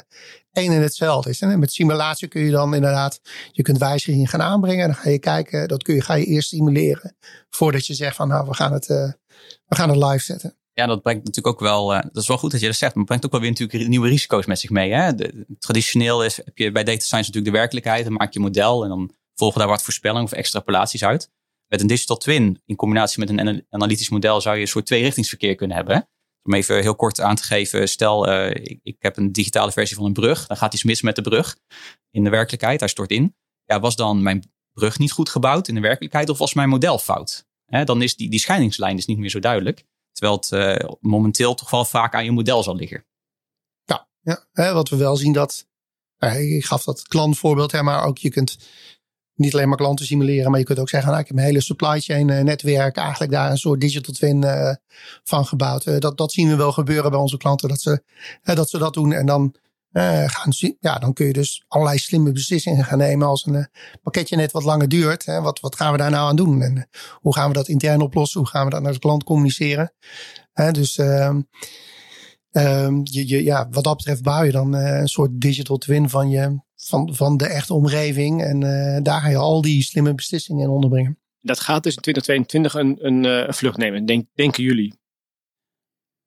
één en hetzelfde is. Met simulatie kun je dan inderdaad, je kunt wijzigingen gaan aanbrengen. En dan ga je kijken, dat kun je, ga je eerst simuleren voordat je zegt van nou, we gaan het, we gaan het live zetten. Ja, dat brengt natuurlijk ook wel, uh, dat is wel goed dat je dat zegt, maar het brengt ook wel weer natuurlijk nieuwe risico's met zich mee. Hè? Traditioneel is, heb je bij data science natuurlijk de werkelijkheid, dan maak je een model en dan volgen daar wat voorspellingen of extrapolaties uit. Met een digital twin in combinatie met een analytisch model zou je een soort tweerichtingsverkeer kunnen hebben. Om even heel kort aan te geven, stel uh, ik, ik, heb een digitale versie van een brug, dan gaat iets mis met de brug in de werkelijkheid, hij stort in. Ja, was dan mijn brug niet goed gebouwd in de werkelijkheid of was mijn model fout? Hè? Dan is die, die scheidingslijn is niet meer zo duidelijk. Terwijl het uh, momenteel toch wel vaak aan je model zal liggen. Ja, ja wat we wel zien dat. Ik gaf dat klantvoorbeeld, hè, maar ook je kunt niet alleen maar klanten simuleren, maar je kunt ook zeggen, nou, ik heb een hele supply chain uh, netwerk, eigenlijk daar een soort digital twin uh, van gebouwd. Dat, dat zien we wel gebeuren bij onze klanten, dat ze, dat ze dat doen. En dan uh, gaan, ja, dan kun je dus allerlei slimme beslissingen gaan nemen als een uh, pakketje net wat langer duurt. Hè, wat, wat gaan we daar nou aan doen? En uh, hoe gaan we dat intern oplossen? Hoe gaan we dat naar de klant communiceren? dus um, je, je, ja, wat dat betreft bouw je dan een soort digital twin van, je, van, van de echte omgeving. En daar ga je al die slimme beslissingen in onderbrengen. Dat gaat dus in 2022 een, een, vlucht nemen, denk, denken jullie?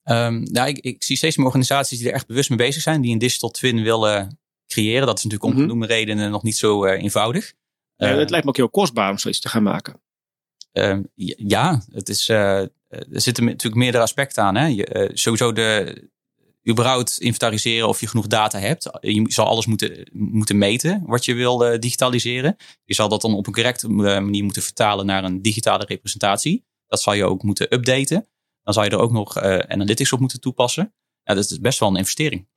Um, nou, ik, ik, zie steeds meer organisaties die er echt bewust mee bezig zijn, die een digital twin willen creëren. Dat is natuurlijk om Mhm. genoemde redenen nog niet zo eh, eenvoudig. Ja, Eh, het lijkt me ook heel kostbaar om zoiets te gaan maken. Ehm, j- ja, het is, eh, er zitten natuurlijk meerdere aspecten aan. Hè? Je, eh, sowieso de, überhaupt inventariseren of je genoeg data hebt. Je zal alles moeten, moeten meten wat je wil digitaliseren. Je zal dat dan op een correcte manier moeten vertalen naar een digitale representatie. Dat zal je ook moeten updaten. Dan zal je er ook nog eh, analytics op moeten toepassen. Ja, dat is best wel een investering.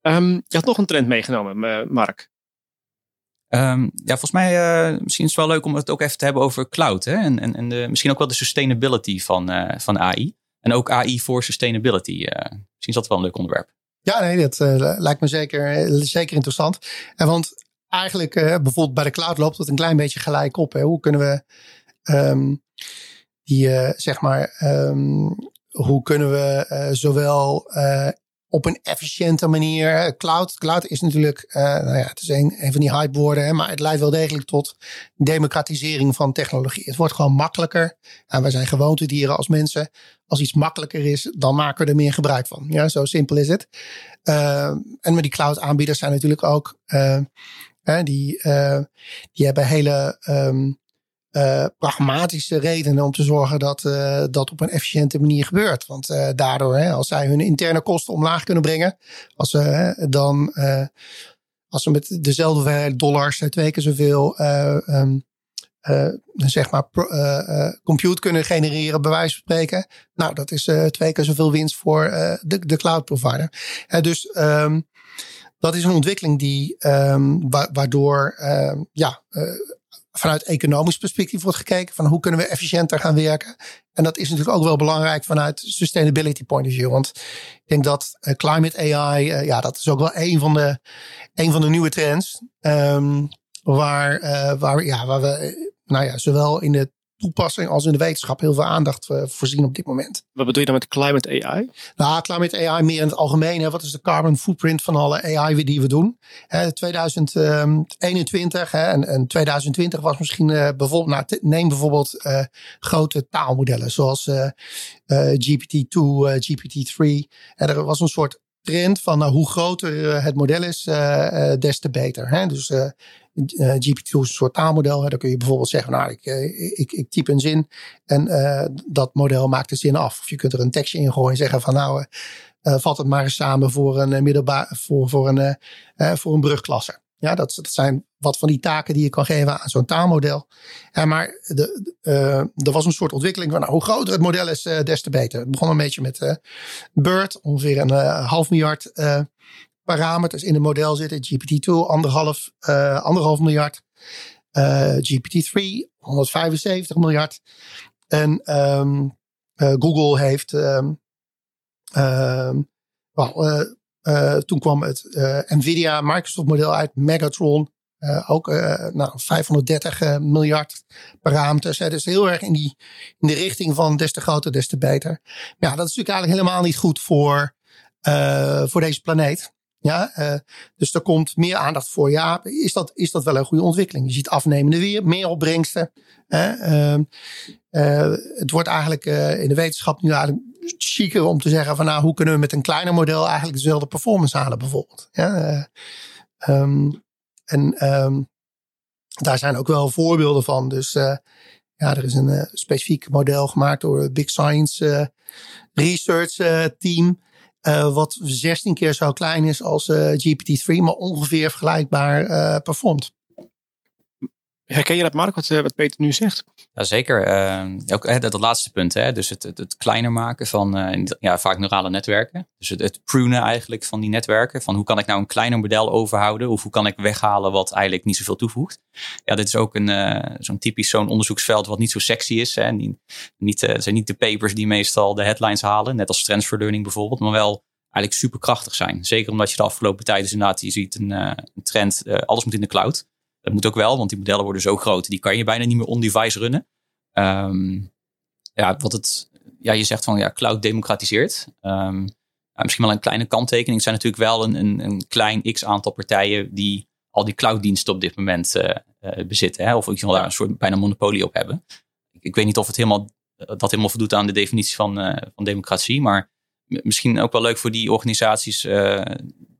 Ehm, je had nog een trend meegenomen, eh, Mark. Ehm, ja, volgens mij eh, misschien is het wel leuk om het ook even te hebben over cloud. Hè? En, en, en de, misschien ook wel de sustainability van, eh, van AI. En ook AI voor sustainability. eh, misschien is dat wel een leuk onderwerp. Ja, nee, dat eh, lijkt me zeker, zeker interessant. En want eigenlijk, eh, bijvoorbeeld bij de cloud loopt het een klein beetje gelijk op. Hè? Hoe kunnen we ehm, die, eh, zeg maar, ehm, hoe kunnen we eh, zowel eh, op een efficiënte manier. Cloud, cloud is natuurlijk, nou ja, het is een, van die hypewoorden, maar het leidt wel degelijk tot democratisering van technologie. Het wordt gewoon makkelijker. En wij zijn gewoontedieren als mensen. Als iets makkelijker is, dan maken we er meer gebruik van. Ja, zo simpel is het. Uh, en met die cloud aanbieders zijn natuurlijk ook, die, die hebben hele um, uh, pragmatische redenen om te zorgen dat uh, dat op een efficiënte manier gebeurt. Want uh, daardoor, hè, als zij hun interne kosten omlaag kunnen brengen, als ze dan, als ze met dezelfde hoeveelheid dollars twee keer zoveel um, zeg maar compute kunnen genereren, bij wijze van spreken. Nou, dat is twee keer zoveel winst voor de, de cloud provider. dus um, dat is een ontwikkeling die um, wa waardoor ja vanuit economisch perspectief wordt gekeken van hoe kunnen we efficiënter gaan werken. En dat is natuurlijk ook wel belangrijk vanuit sustainability point of view. Want ik denk dat uh, climate AI, uh, ja, dat is ook wel een van de, een van de nieuwe trends. Um, waar, uh, waar, ja, waar we, nou ja, zowel in de toepassing als in de wetenschap heel veel aandacht uh, voorzien op dit moment. Wat bedoel je dan met climate AI? Nou, climate AI meer in het algemeen. Hè. Wat is de carbon footprint van alle AI die we doen? Hè, 2021 hè, en, en 2020 was misschien uh, bijvoorbeeld, nou, neem bijvoorbeeld uh, grote taalmodellen zoals uh, GPT-2, GPT-3. Er was een soort trend van nou, hoe groter het model is, des te beter. Hè? Dus uh, GPT-2 is een soort taalmodel. Hè? Dan kun je bijvoorbeeld zeggen, nou, ik, ik, ik type een zin en uh, dat model maakt de zin af. Of je kunt er een tekstje in gooien en zeggen van nou, uh, vat het maar eens samen voor een middelbaar, voor, voor een, voor een brugklasse. Ja, dat, dat zijn wat van die taken die je kan geven aan zo'n taalmodel. Maar de, uh, er was een soort ontwikkeling van nou, hoe groter het model is, uh, des te beter. Het begon een beetje met uh, BERT, ongeveer een half miljard parameters in het model zitten. GPT-2, anderhalf, anderhalf miljard. GPT-3, 175 miljard. En um, Google heeft well, uh, toen kwam het Nvidia Microsoft model uit, Megatron. Ook nou, 530 miljard parameters. Hè, dus heel erg in, die, in de richting van des te groter, des te beter. Maar ja, dat is natuurlijk eigenlijk helemaal niet goed voor, voor deze planeet. Ja, dus er komt meer aandacht voor. Ja, is dat, is dat wel een goede ontwikkeling? Je ziet afnemende weer, meer opbrengsten. Ehm, het wordt eigenlijk in de wetenschap nu eigenlijk chiquer om te zeggen van nou, hoe kunnen we met een kleiner model eigenlijk dezelfde performance halen bijvoorbeeld. Ja, um, en um, daar zijn ook wel voorbeelden van. Dus ja, er is een specifiek model gemaakt door Big Science Research Team. Wat 16 keer zo klein is als GPT-3, maar ongeveer vergelijkbaar performt. Herken je dat, Mark, wat, wat Peter nu zegt? Jazeker. Uh, ook dat, laatste punt, hè? dus het, het, kleiner maken van uh, ja, vaak neurale netwerken. Dus het, het prunen eigenlijk van die netwerken. Van hoe kan ik nou een kleiner model overhouden? Of hoe kan ik weghalen wat eigenlijk niet zoveel toevoegt? Ja, dit is ook een, uh, zo'n typisch zo'n onderzoeksveld wat niet zo sexy is. Hè? Niet, niet, het zijn niet de papers die meestal de headlines halen. Net als transfer learning bijvoorbeeld. Maar wel eigenlijk superkrachtig zijn. Zeker omdat je de afgelopen tijd dus inderdaad, je ziet een, een trend. alles moet in de cloud. Dat moet ook wel, want die modellen worden zo groot. Die kan je bijna niet meer on-device runnen. Um, ja, wat het, ja, je zegt van ja, cloud democratiseert. Um, misschien wel een kleine kanttekening. Er zijn natuurlijk wel een, een, een klein x aantal partijen die al die clouddiensten op dit moment uh, uh, bezitten. Hè? Of in daar een soort bijna monopolie op hebben. Ik, ik weet niet of het helemaal, dat helemaal voldoet aan de definitie van, uh, van democratie. Maar misschien ook wel leuk voor die organisaties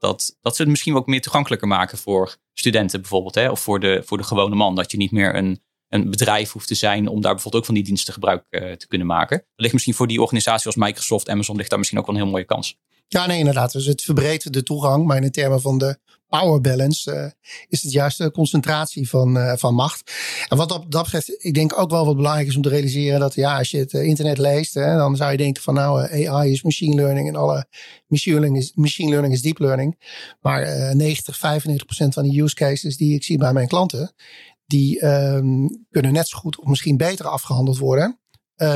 dat, dat ze het misschien ook meer toegankelijker maken voor studenten bijvoorbeeld. Hè? Of voor de, voor de gewone man. Dat je niet meer een, een bedrijf hoeft te zijn om daar bijvoorbeeld ook van die diensten gebruik uh, te kunnen maken. Dat ligt misschien voor die organisatie als Microsoft, Amazon, ligt daar misschien ook wel een heel mooie kans. Ja, nee, inderdaad. Dus het verbreedt de toegang, maar in termen van de power balance uh, is het juist de concentratie van, uh, van macht. En wat dat, dat betreft, ik denk ook wel wat belangrijk is om te realiseren dat ja, als je het internet leest, hè, dan zou je denken van nou, AI is machine learning en alle machine learning is, machine learning is deep learning. Maar 90, 95 procent van de use cases die ik zie bij mijn klanten, die um, kunnen net zo goed of misschien beter afgehandeld worden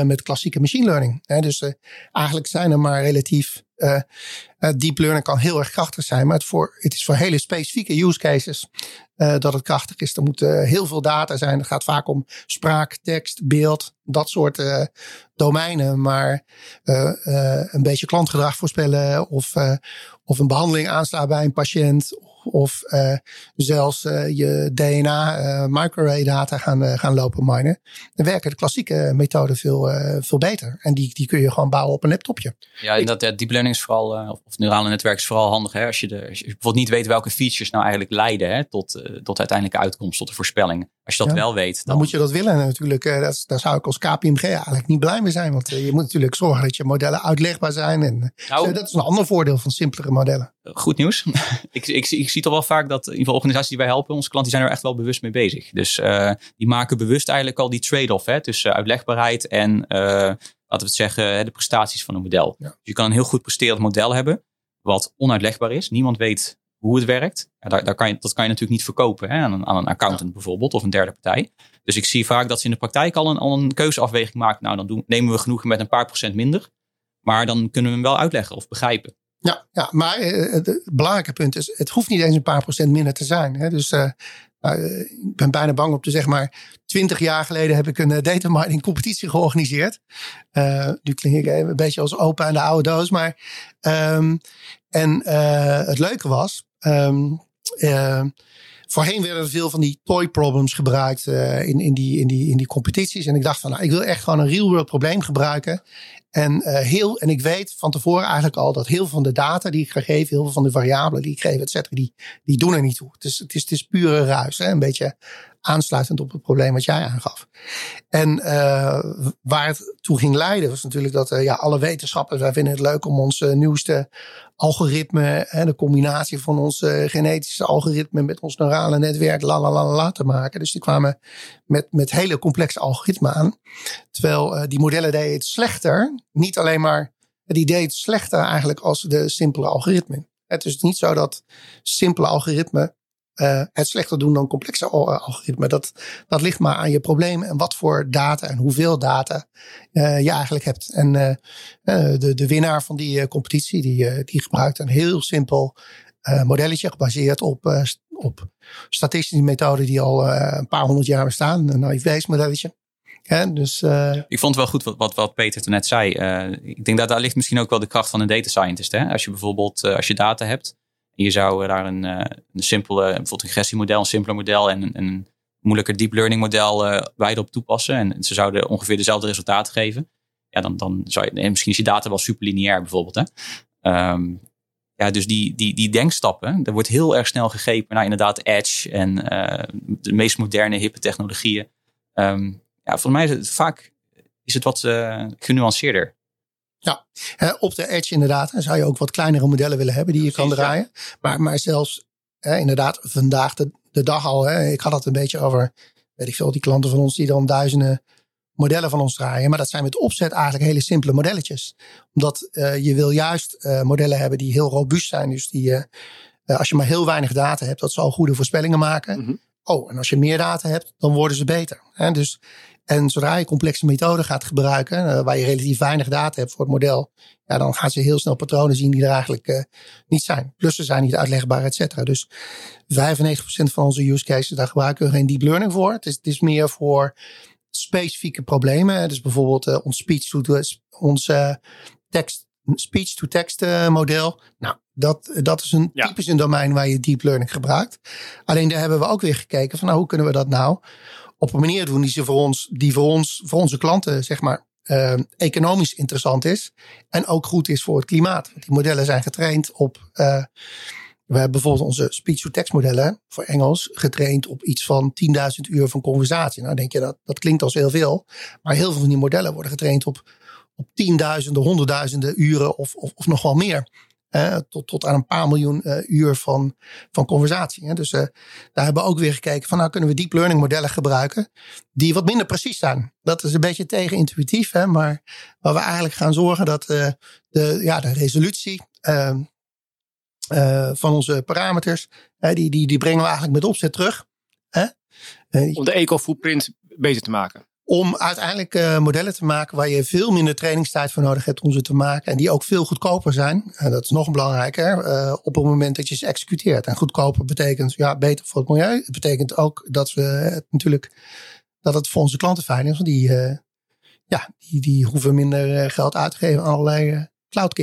met klassieke machine learning. Hè. Dus eigenlijk zijn er maar relatief. Uh, deep learning kan heel erg krachtig zijn, maar het, voor, het is voor hele specifieke use cases dat het krachtig is. Er moet heel veel data zijn. Het gaat vaak om spraak, tekst, beeld, dat soort domeinen. Maar een beetje klantgedrag voorspellen of, of een behandeling aanslaan bij een patiënt of uh, zelfs uh, je DNA, uh, microarray data gaan, gaan lopen minen. Dan werken de klassieke methoden veel, veel beter. En die, die kun je gewoon bouwen op een laptopje. Ja, en dat deep learning is vooral, of, of neurale netwerk is vooral handig. Hè? Als, je de, bijvoorbeeld niet weet welke features nou eigenlijk leiden hè, tot, tot uiteindelijke uitkomst, tot de voorspelling. Als je dat wel weet. Dan... dan... moet je dat willen natuurlijk. Dat, daar zou ik als KPMG eigenlijk niet blij mee zijn. Want je moet natuurlijk zorgen dat je modellen uitlegbaar zijn. En nou, dat is een ander voordeel van simpelere modellen. Goed nieuws. ik, ik, ik zie toch wel vaak dat in ieder geval organisaties die wij helpen, onze klanten, die zijn er echt wel bewust mee bezig. Dus uh, die maken bewust eigenlijk al die trade-off hè, tussen uitlegbaarheid en, uh, laten we het zeggen, de prestaties van een model. Ja. Dus je kan een heel goed presterend model hebben, wat onuitlegbaar is. Niemand weet hoe het werkt. Ja, daar, daar kan je, dat kan je natuurlijk niet verkopen hè, aan, een, aan een accountant bijvoorbeeld of een derde partij. Dus ik zie vaak dat ze in de praktijk al een, al een keuzeafweging maken. Nou, dan doen, nemen we genoegen met een paar procent minder. Maar dan kunnen we hem wel uitleggen of begrijpen. Ja, ja maar uh, het belangrijke punt is, het hoeft niet eens een paar procent minder te zijn. Hè? Dus uh, uh, ik ben bijna bang om te zeggen, maar twintig jaar geleden heb ik een data mining competitie georganiseerd. nu klink ik een beetje als opa en de oude doos, maar um, en het leuke was, um, voorheen werden er veel van die toy problems gebruikt uh, in, in, die, in, die, in die competities. En ik dacht van, nou, ik wil echt gewoon een real world probleem gebruiken. En, uh, heel, en ik weet van tevoren eigenlijk al dat heel veel van de data die ik ga geven, heel veel van de variabelen die ik geef, et cetera, die, die doen er niet toe. Het is, het is, het is pure ruis. Hè? Een beetje aansluitend op het probleem wat jij aangaf. En uh, waar het toe ging leiden was natuurlijk dat uh, ja, alle wetenschappers, wij vinden het leuk om ons nieuwste algoritme, hè, de combinatie van ons genetische algoritme met ons neurale netwerk, la la la la te maken. Dus die kwamen met, met hele complexe algoritmen aan. Terwijl die modellen deden het slechter niet alleen maar het idee het slechter eigenlijk als de simpele algoritmen. Het is niet zo dat simpele algoritmen uh, het slechter doen dan complexe eh, algoritmen. Dat, dat ligt maar aan je probleem en wat voor data en hoeveel data uh, je eigenlijk hebt. En de, de winnaar van die competitie, die, die gebruikt een heel simpel modelletje gebaseerd op, op statistische methoden die al een paar honderd jaar bestaan. Een naïef modelletje. Ja, dus. Ik vond het wel goed wat, wat, wat Peter toen net zei. Ik denk dat daar ligt misschien ook wel de kracht van een data scientist. Hè? Als je bijvoorbeeld als je data hebt. Je zou daar een, een simpele, bijvoorbeeld een regressiemodel, een simpeler model en een, een moeilijker deep learning model beide op toepassen. En ze zouden ongeveer dezelfde resultaten geven. Ja, dan, dan zou je, misschien is je data wel superlineair bijvoorbeeld. Hè? Um, ja, dus die, die, die denkstappen, er wordt heel erg snel gegrepen naar inderdaad edge en de meest moderne hippe technologieën. Um, ja, voor mij is het vaak is het wat uh, genuanceerder. Ja, op de edge inderdaad. Dan zou je ook wat kleinere modellen willen hebben die je kan draaien. Maar, maar zelfs inderdaad vandaag de, de dag al. Hè, ik had het een beetje over, weet ik veel, die klanten van ons die dan duizenden modellen van ons draaien. Maar dat zijn met opzet eigenlijk hele simpele modelletjes. Omdat uh, je wil juist uh, modellen hebben die heel robuust zijn. Dus die, uh, als je maar heel weinig data hebt, dat zal goede voorspellingen maken. Mm -hmm. Oh, en als je meer data hebt, dan worden ze beter. Hè? Dus en zodra je complexe methoden gaat gebruiken, uh, waar je relatief weinig data hebt voor het model, ja, dan gaan ze heel snel patronen zien die er eigenlijk uh, niet zijn. Plus ze zijn niet uitlegbaar, et cetera. Dus 95% van onze use cases, daar gebruiken we geen deep learning voor. Het is, het is meer voor specifieke problemen. Dus bijvoorbeeld uh, ons speech to ons tekst, speech to text model. Nou, dat, dat is een ja. typisch een domein waar je deep learning gebruikt. Alleen daar hebben we ook weer gekeken van nou, hoe kunnen we dat nou op een manier doen die, ze voor, ons, die voor, ons, voor onze klanten zeg maar, uh, economisch interessant is. En ook goed is voor het klimaat. Die modellen zijn getraind op, uh, We hebben bijvoorbeeld onze speech-to-text modellen voor Engels getraind op iets van 10.000 uur van conversatie. Nou denk je dat dat klinkt als heel veel, maar heel veel van die modellen worden getraind op, op tienduizenden, honderdduizenden uren of, of nog wel meer. Tot, tot aan een paar miljoen uh, uur van, van conversatie. Hè. Dus uh, daar hebben we ook weer gekeken van nou kunnen we deep learning modellen gebruiken die wat minder precies zijn. Dat is een beetje tegenintuïtief, hè, maar waar we eigenlijk gaan zorgen dat uh, de, ja, de resolutie ehm, van onze parameters, die, die, die brengen we eigenlijk met opzet terug. Uh, om de eco-footprint beter te maken. Om uiteindelijk modellen te maken waar je veel minder trainingstijd voor nodig hebt om ze te maken. En die ook veel goedkoper zijn. En dat is nog belangrijker op het moment dat je ze executeert. En goedkoper betekent ja, beter voor het milieu. Het betekent ook dat we het natuurlijk dat het voor onze klanten fijn is. Want die, ja, die, die hoeven minder geld uit te geven aan allerlei cloud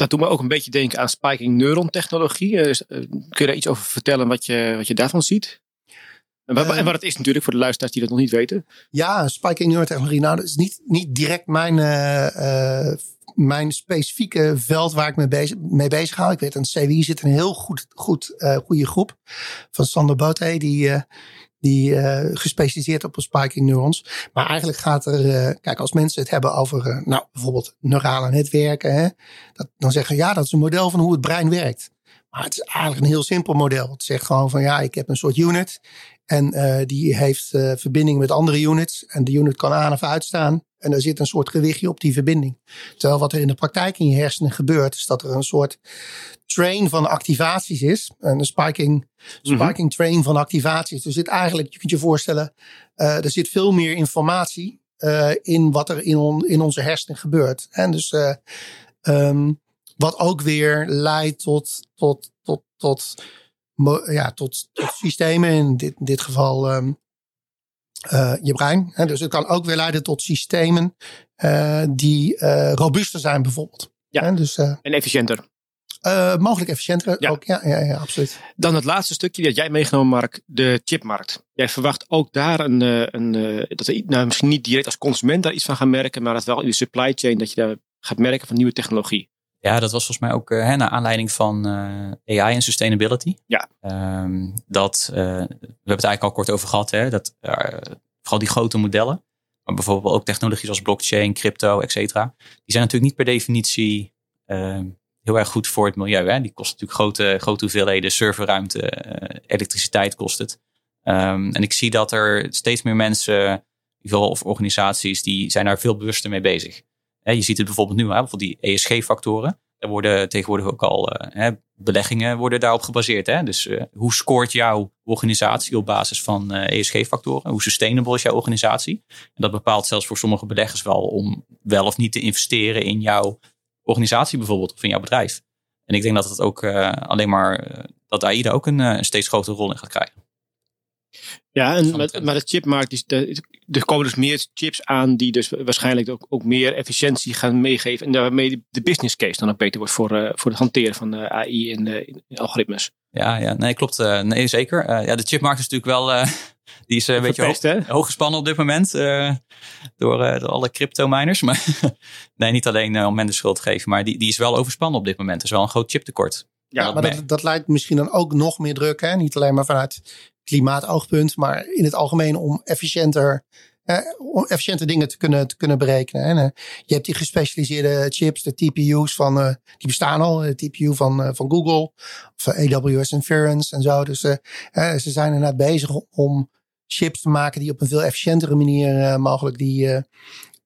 dat doet me ook een beetje denken aan spiking neuron technologie. Kun je daar iets over vertellen wat je, wat je daarvan ziet? En wat, en wat het is natuurlijk voor de luisteraars die dat nog niet weten. Ja, spiking neuron technologie. Nou, dat is niet, niet direct mijn, uh, mijn specifieke veld waar ik mee bezig, mee bezig ga. Ik weet, aan het CWI zit een heel goed, goed, goede groep van Sander Bote. Die, die uh, gespecialiseerd op spiking neurons. Maar eigenlijk gaat er, uh, kijk, als mensen het hebben over, uh, nou, bijvoorbeeld neurale netwerken, hè, dat, dan zeggen ja, dat is een model van hoe het brein werkt. Maar het is eigenlijk een heel simpel model. Het zegt gewoon van ja, ik heb een soort unit en die heeft verbinding met andere units en de unit kan aan of uitstaan. En er zit een soort gewichtje op die verbinding. Terwijl wat er in de praktijk in je hersenen gebeurt, is dat er een soort train van activaties is. Een spiking, mhm. spiking train van activaties. Er zit eigenlijk, je kunt je voorstellen, uh, er zit veel meer informatie uh, in wat er in, on, in onze hersenen gebeurt. En dus uh, um, wat ook weer leidt tot, tot, tot, tot, ja, tot, tot systemen. In dit, in dit geval um, uh, je brein. Hè? Dus het kan ook weer leiden tot systemen uh, die uh, robuuster zijn, bijvoorbeeld. Ja, hè? Dus, en efficiënter. mogelijk efficiënter ja. ook. Ja, ja, ja, absoluut. Dan het laatste stukje dat jij meegenomen, Mark, de chipmarkt. Jij verwacht ook daar een, een, dat we nou, misschien niet direct als consument daar iets van gaan merken, maar dat wel in de supply chain dat je daar gaat merken van nieuwe technologie. Ja, dat was volgens mij ook uh, naar aanleiding van uh, AI en sustainability. Ja. Um, dat, uh, we hebben het eigenlijk al kort over gehad, hè, dat vooral die grote modellen, maar bijvoorbeeld ook technologieën zoals blockchain, crypto, et cetera, die zijn natuurlijk niet per definitie ehm, heel erg goed voor het milieu. Hè. Die kosten natuurlijk grote, grote hoeveelheden serverruimte, elektriciteit kost het. Um, en ik zie dat er steeds meer mensen, of organisaties, die zijn daar veel bewuster mee bezig je ziet het bijvoorbeeld nu, bijvoorbeeld die ESG-factoren. Er worden tegenwoordig ook al uh, beleggingen worden daarop gebaseerd. Hè? Dus uh, hoe scoort jouw organisatie op basis van uh, eh, ESG-factoren? Hoe sustainable is jouw organisatie? En dat bepaalt zelfs voor sommige beleggers wel om wel of niet te investeren in jouw organisatie bijvoorbeeld of in jouw bedrijf. En ik denk dat het ook alleen maar dat AI er ook een steeds grotere rol in gaat krijgen. Ja, en met, maar de chipmarkt, is de, er komen dus meer chips aan die dus waarschijnlijk ook, ook meer efficiëntie gaan meegeven. En daarmee de business case dan ook beter wordt voor, uh, voor het hanteren van uh, AI en uh, algoritmes. Ja, ja, nee, klopt. nee, zeker. ja, de chipmarkt is natuurlijk wel, die is een beetje hoog, hoog, gespannen op dit moment door, door alle crypto miners. Maar nee, niet alleen om men de schuld te geven, maar die, die is wel overspannen op dit moment. Er is wel een groot chiptekort. Ja, maar dat, dat leidt misschien dan ook nog meer druk. Hè? Niet alleen maar vanuit klimaatoogpunt, maar in het algemeen om efficiënter, eh, om efficiënte dingen te kunnen, te kunnen berekenen. En, eh, je hebt die gespecialiseerde chips, de TPU's van, uh, die bestaan al, de TPU van, uh, van Google, of AWS Inference en zo. Dus ze zijn inderdaad bezig om chips te maken die op een veel efficiëntere manier mogelijk die,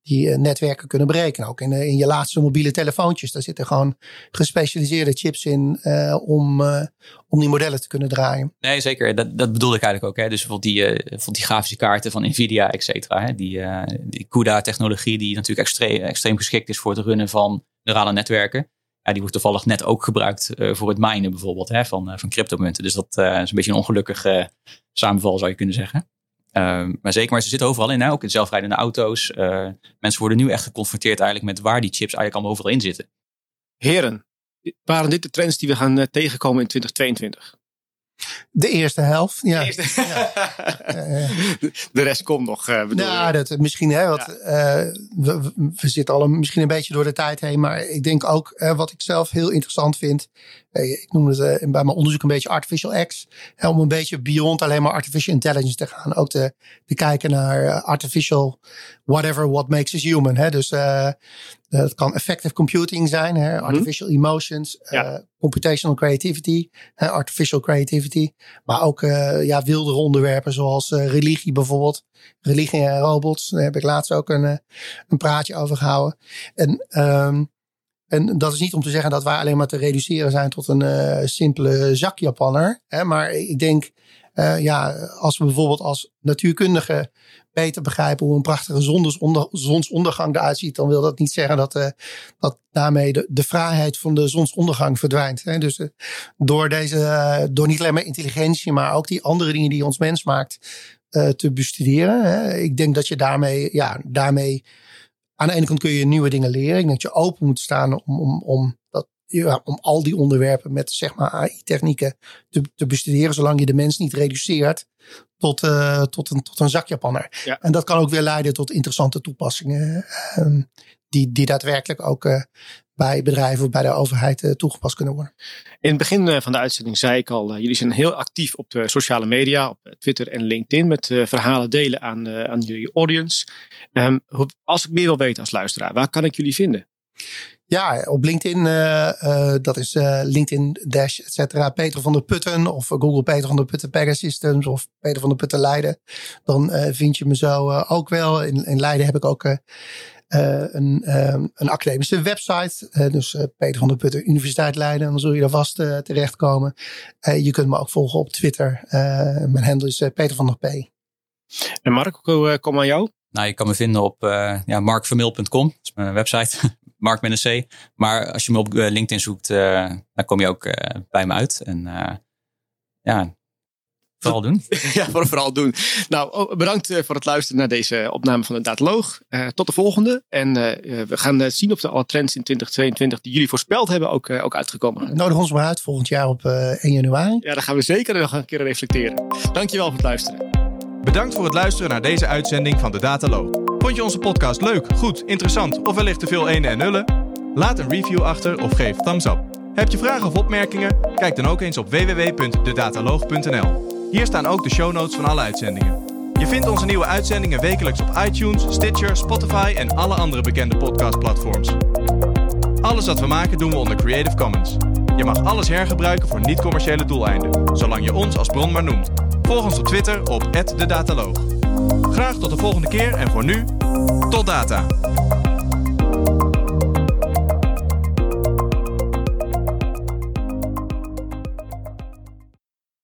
die uh, netwerken kunnen berekenen. Ook in, uh, in je laatste mobiele telefoontjes. Daar zitten gewoon gespecialiseerde chips in uh, om, om die modellen te kunnen draaien. Nee, zeker. Dat, dat bedoelde ik eigenlijk ook. Hè. Dus bijvoorbeeld die, bijvoorbeeld die grafische kaarten van Nvidia, et cetera. Die, die CUDA-technologie die natuurlijk extreem, extreem geschikt is voor het runnen van neurale netwerken. Ja, die wordt toevallig net ook gebruikt voor het minen bijvoorbeeld hè, van, van cryptomunten. Dus dat is een beetje een ongelukkige samenval zou je kunnen zeggen. Uh, maar zeker, maar ze zitten overal in. Hè? Ook in zelfrijdende auto's. Uh, mensen worden nu echt geconfronteerd eigenlijk met waar die chips eigenlijk allemaal overal in zitten. Heren, waren dit de trends die we gaan uh, tegenkomen in 2022? De eerste helft, ja. De, eerste- de rest komt nog, eh, bedoel Nou, dat misschien, hè, wat, eh, we, we- we zitten al een, misschien een beetje door de tijd heen, maar ik denk ook eh, wat ik zelf heel interessant vind. ik noem het bij mijn onderzoek een beetje artificial X. Hè, om een beetje beyond alleen maar artificial intelligence te gaan. Ook te, te kijken naar artificial whatever what makes us human. Hè. Dus eh, het kan effective computing zijn, hè, artificial emotions, Mhm. Ja. eh, computational creativity, hè, artificial creativity. Maar ook eh, ja, wildere onderwerpen zoals eh, religie bijvoorbeeld. Religie en robots. Daar heb ik laatst ook een, eh, een praatje over gehouden. En, ehm, en dat is niet om te zeggen dat wij alleen maar te reduceren zijn tot een eh, simpele zakjapanner. Hè, maar ik denk, eh, ja, als we bijvoorbeeld als natuurkundigen beter begrijpen hoe een prachtige zonsonder, zonsondergang eruit ziet, dan wil dat niet zeggen dat, eh, dat daarmee de, de vrijheid van de zonsondergang verdwijnt. Hè. Dus eh, door deze, eh, door niet alleen maar intelligentie, maar ook die andere dingen die ons mens maakt, te bestuderen. Hè. Ik denk dat je daarmee, ja, daarmee aan de ene kant kun je nieuwe dingen leren. Ik denk dat je open moet staan om, om, om, ja, om al die onderwerpen met zeg maar AI-technieken te, te bestuderen, zolang je de mens niet reduceert tot, eh, tot, een, tot een zakjapanner. Ja. En dat kan ook weer leiden tot interessante toepassingen, ehm, die, die daadwerkelijk ook eh, bij bedrijven of bij de overheid eh, toegepast kunnen worden. In het begin van de uitzending zei ik al, jullie zijn heel actief op de sociale media, op Twitter en LinkedIn, met verhalen delen aan, aan jullie audience. Ehm, als ik meer wil weten als luisteraar, waar kan ik jullie vinden? Ja, op LinkedIn, eh, eh, dat is eh, LinkedIn dash et cetera, Peter van der Putten of Google Peter van der Putten Pegasystems of Peter van der Putten Leiden. Dan eh, vind je me zo eh, ook wel. In, in Leiden heb ik ook eh, eh, een, een academische website. Dus Peter van der Putten Universiteit Leiden. Dan zul je daar vast terechtkomen. Eh, je kunt me ook volgen op Twitter. Eh, mijn handle is Peter van der P. En Mark, hoe kom aan jou? Nou, je kan me vinden op eh ja, markvermeel.com. Dat is mijn website. Mark met een C. Maar als je me op eh, LinkedIn zoekt, eh, dan kom je ook eh, bij me uit. En eh, ja, vooral doen. ja, voor- vooral doen. Nou, oh, bedankt eh, voor het luisteren naar deze opname van de Dataloog. Eh, tot de volgende. En we gaan eh, zien of de alle trends in 2022 die jullie voorspeld hebben ook, eh, ook uitgekomen zijn. Nodig ons maar uit volgend jaar op eh, 1 januari. Ja, daar gaan we zeker nog een keer reflecteren. Dankjewel voor het luisteren. Bedankt voor het luisteren naar deze uitzending van de Dataloog. Vond je onze podcast leuk, goed, interessant of wellicht te veel ene en nullen? Laat een review achter of geef thumbs up. Heb je vragen of opmerkingen? Kijk dan ook eens op www.dedataloog.nl. Hier staan ook de show notes van alle uitzendingen. Je vindt onze nieuwe uitzendingen wekelijks op iTunes, Stitcher, Spotify en alle andere bekende podcastplatforms. Alles wat we maken doen we onder Creative Commons. Je mag alles hergebruiken voor niet-commerciële doeleinden, zolang je ons als bron maar noemt. Volg ons op Twitter op @dedataloog. Graag tot de volgende keer en voor nu, tot data!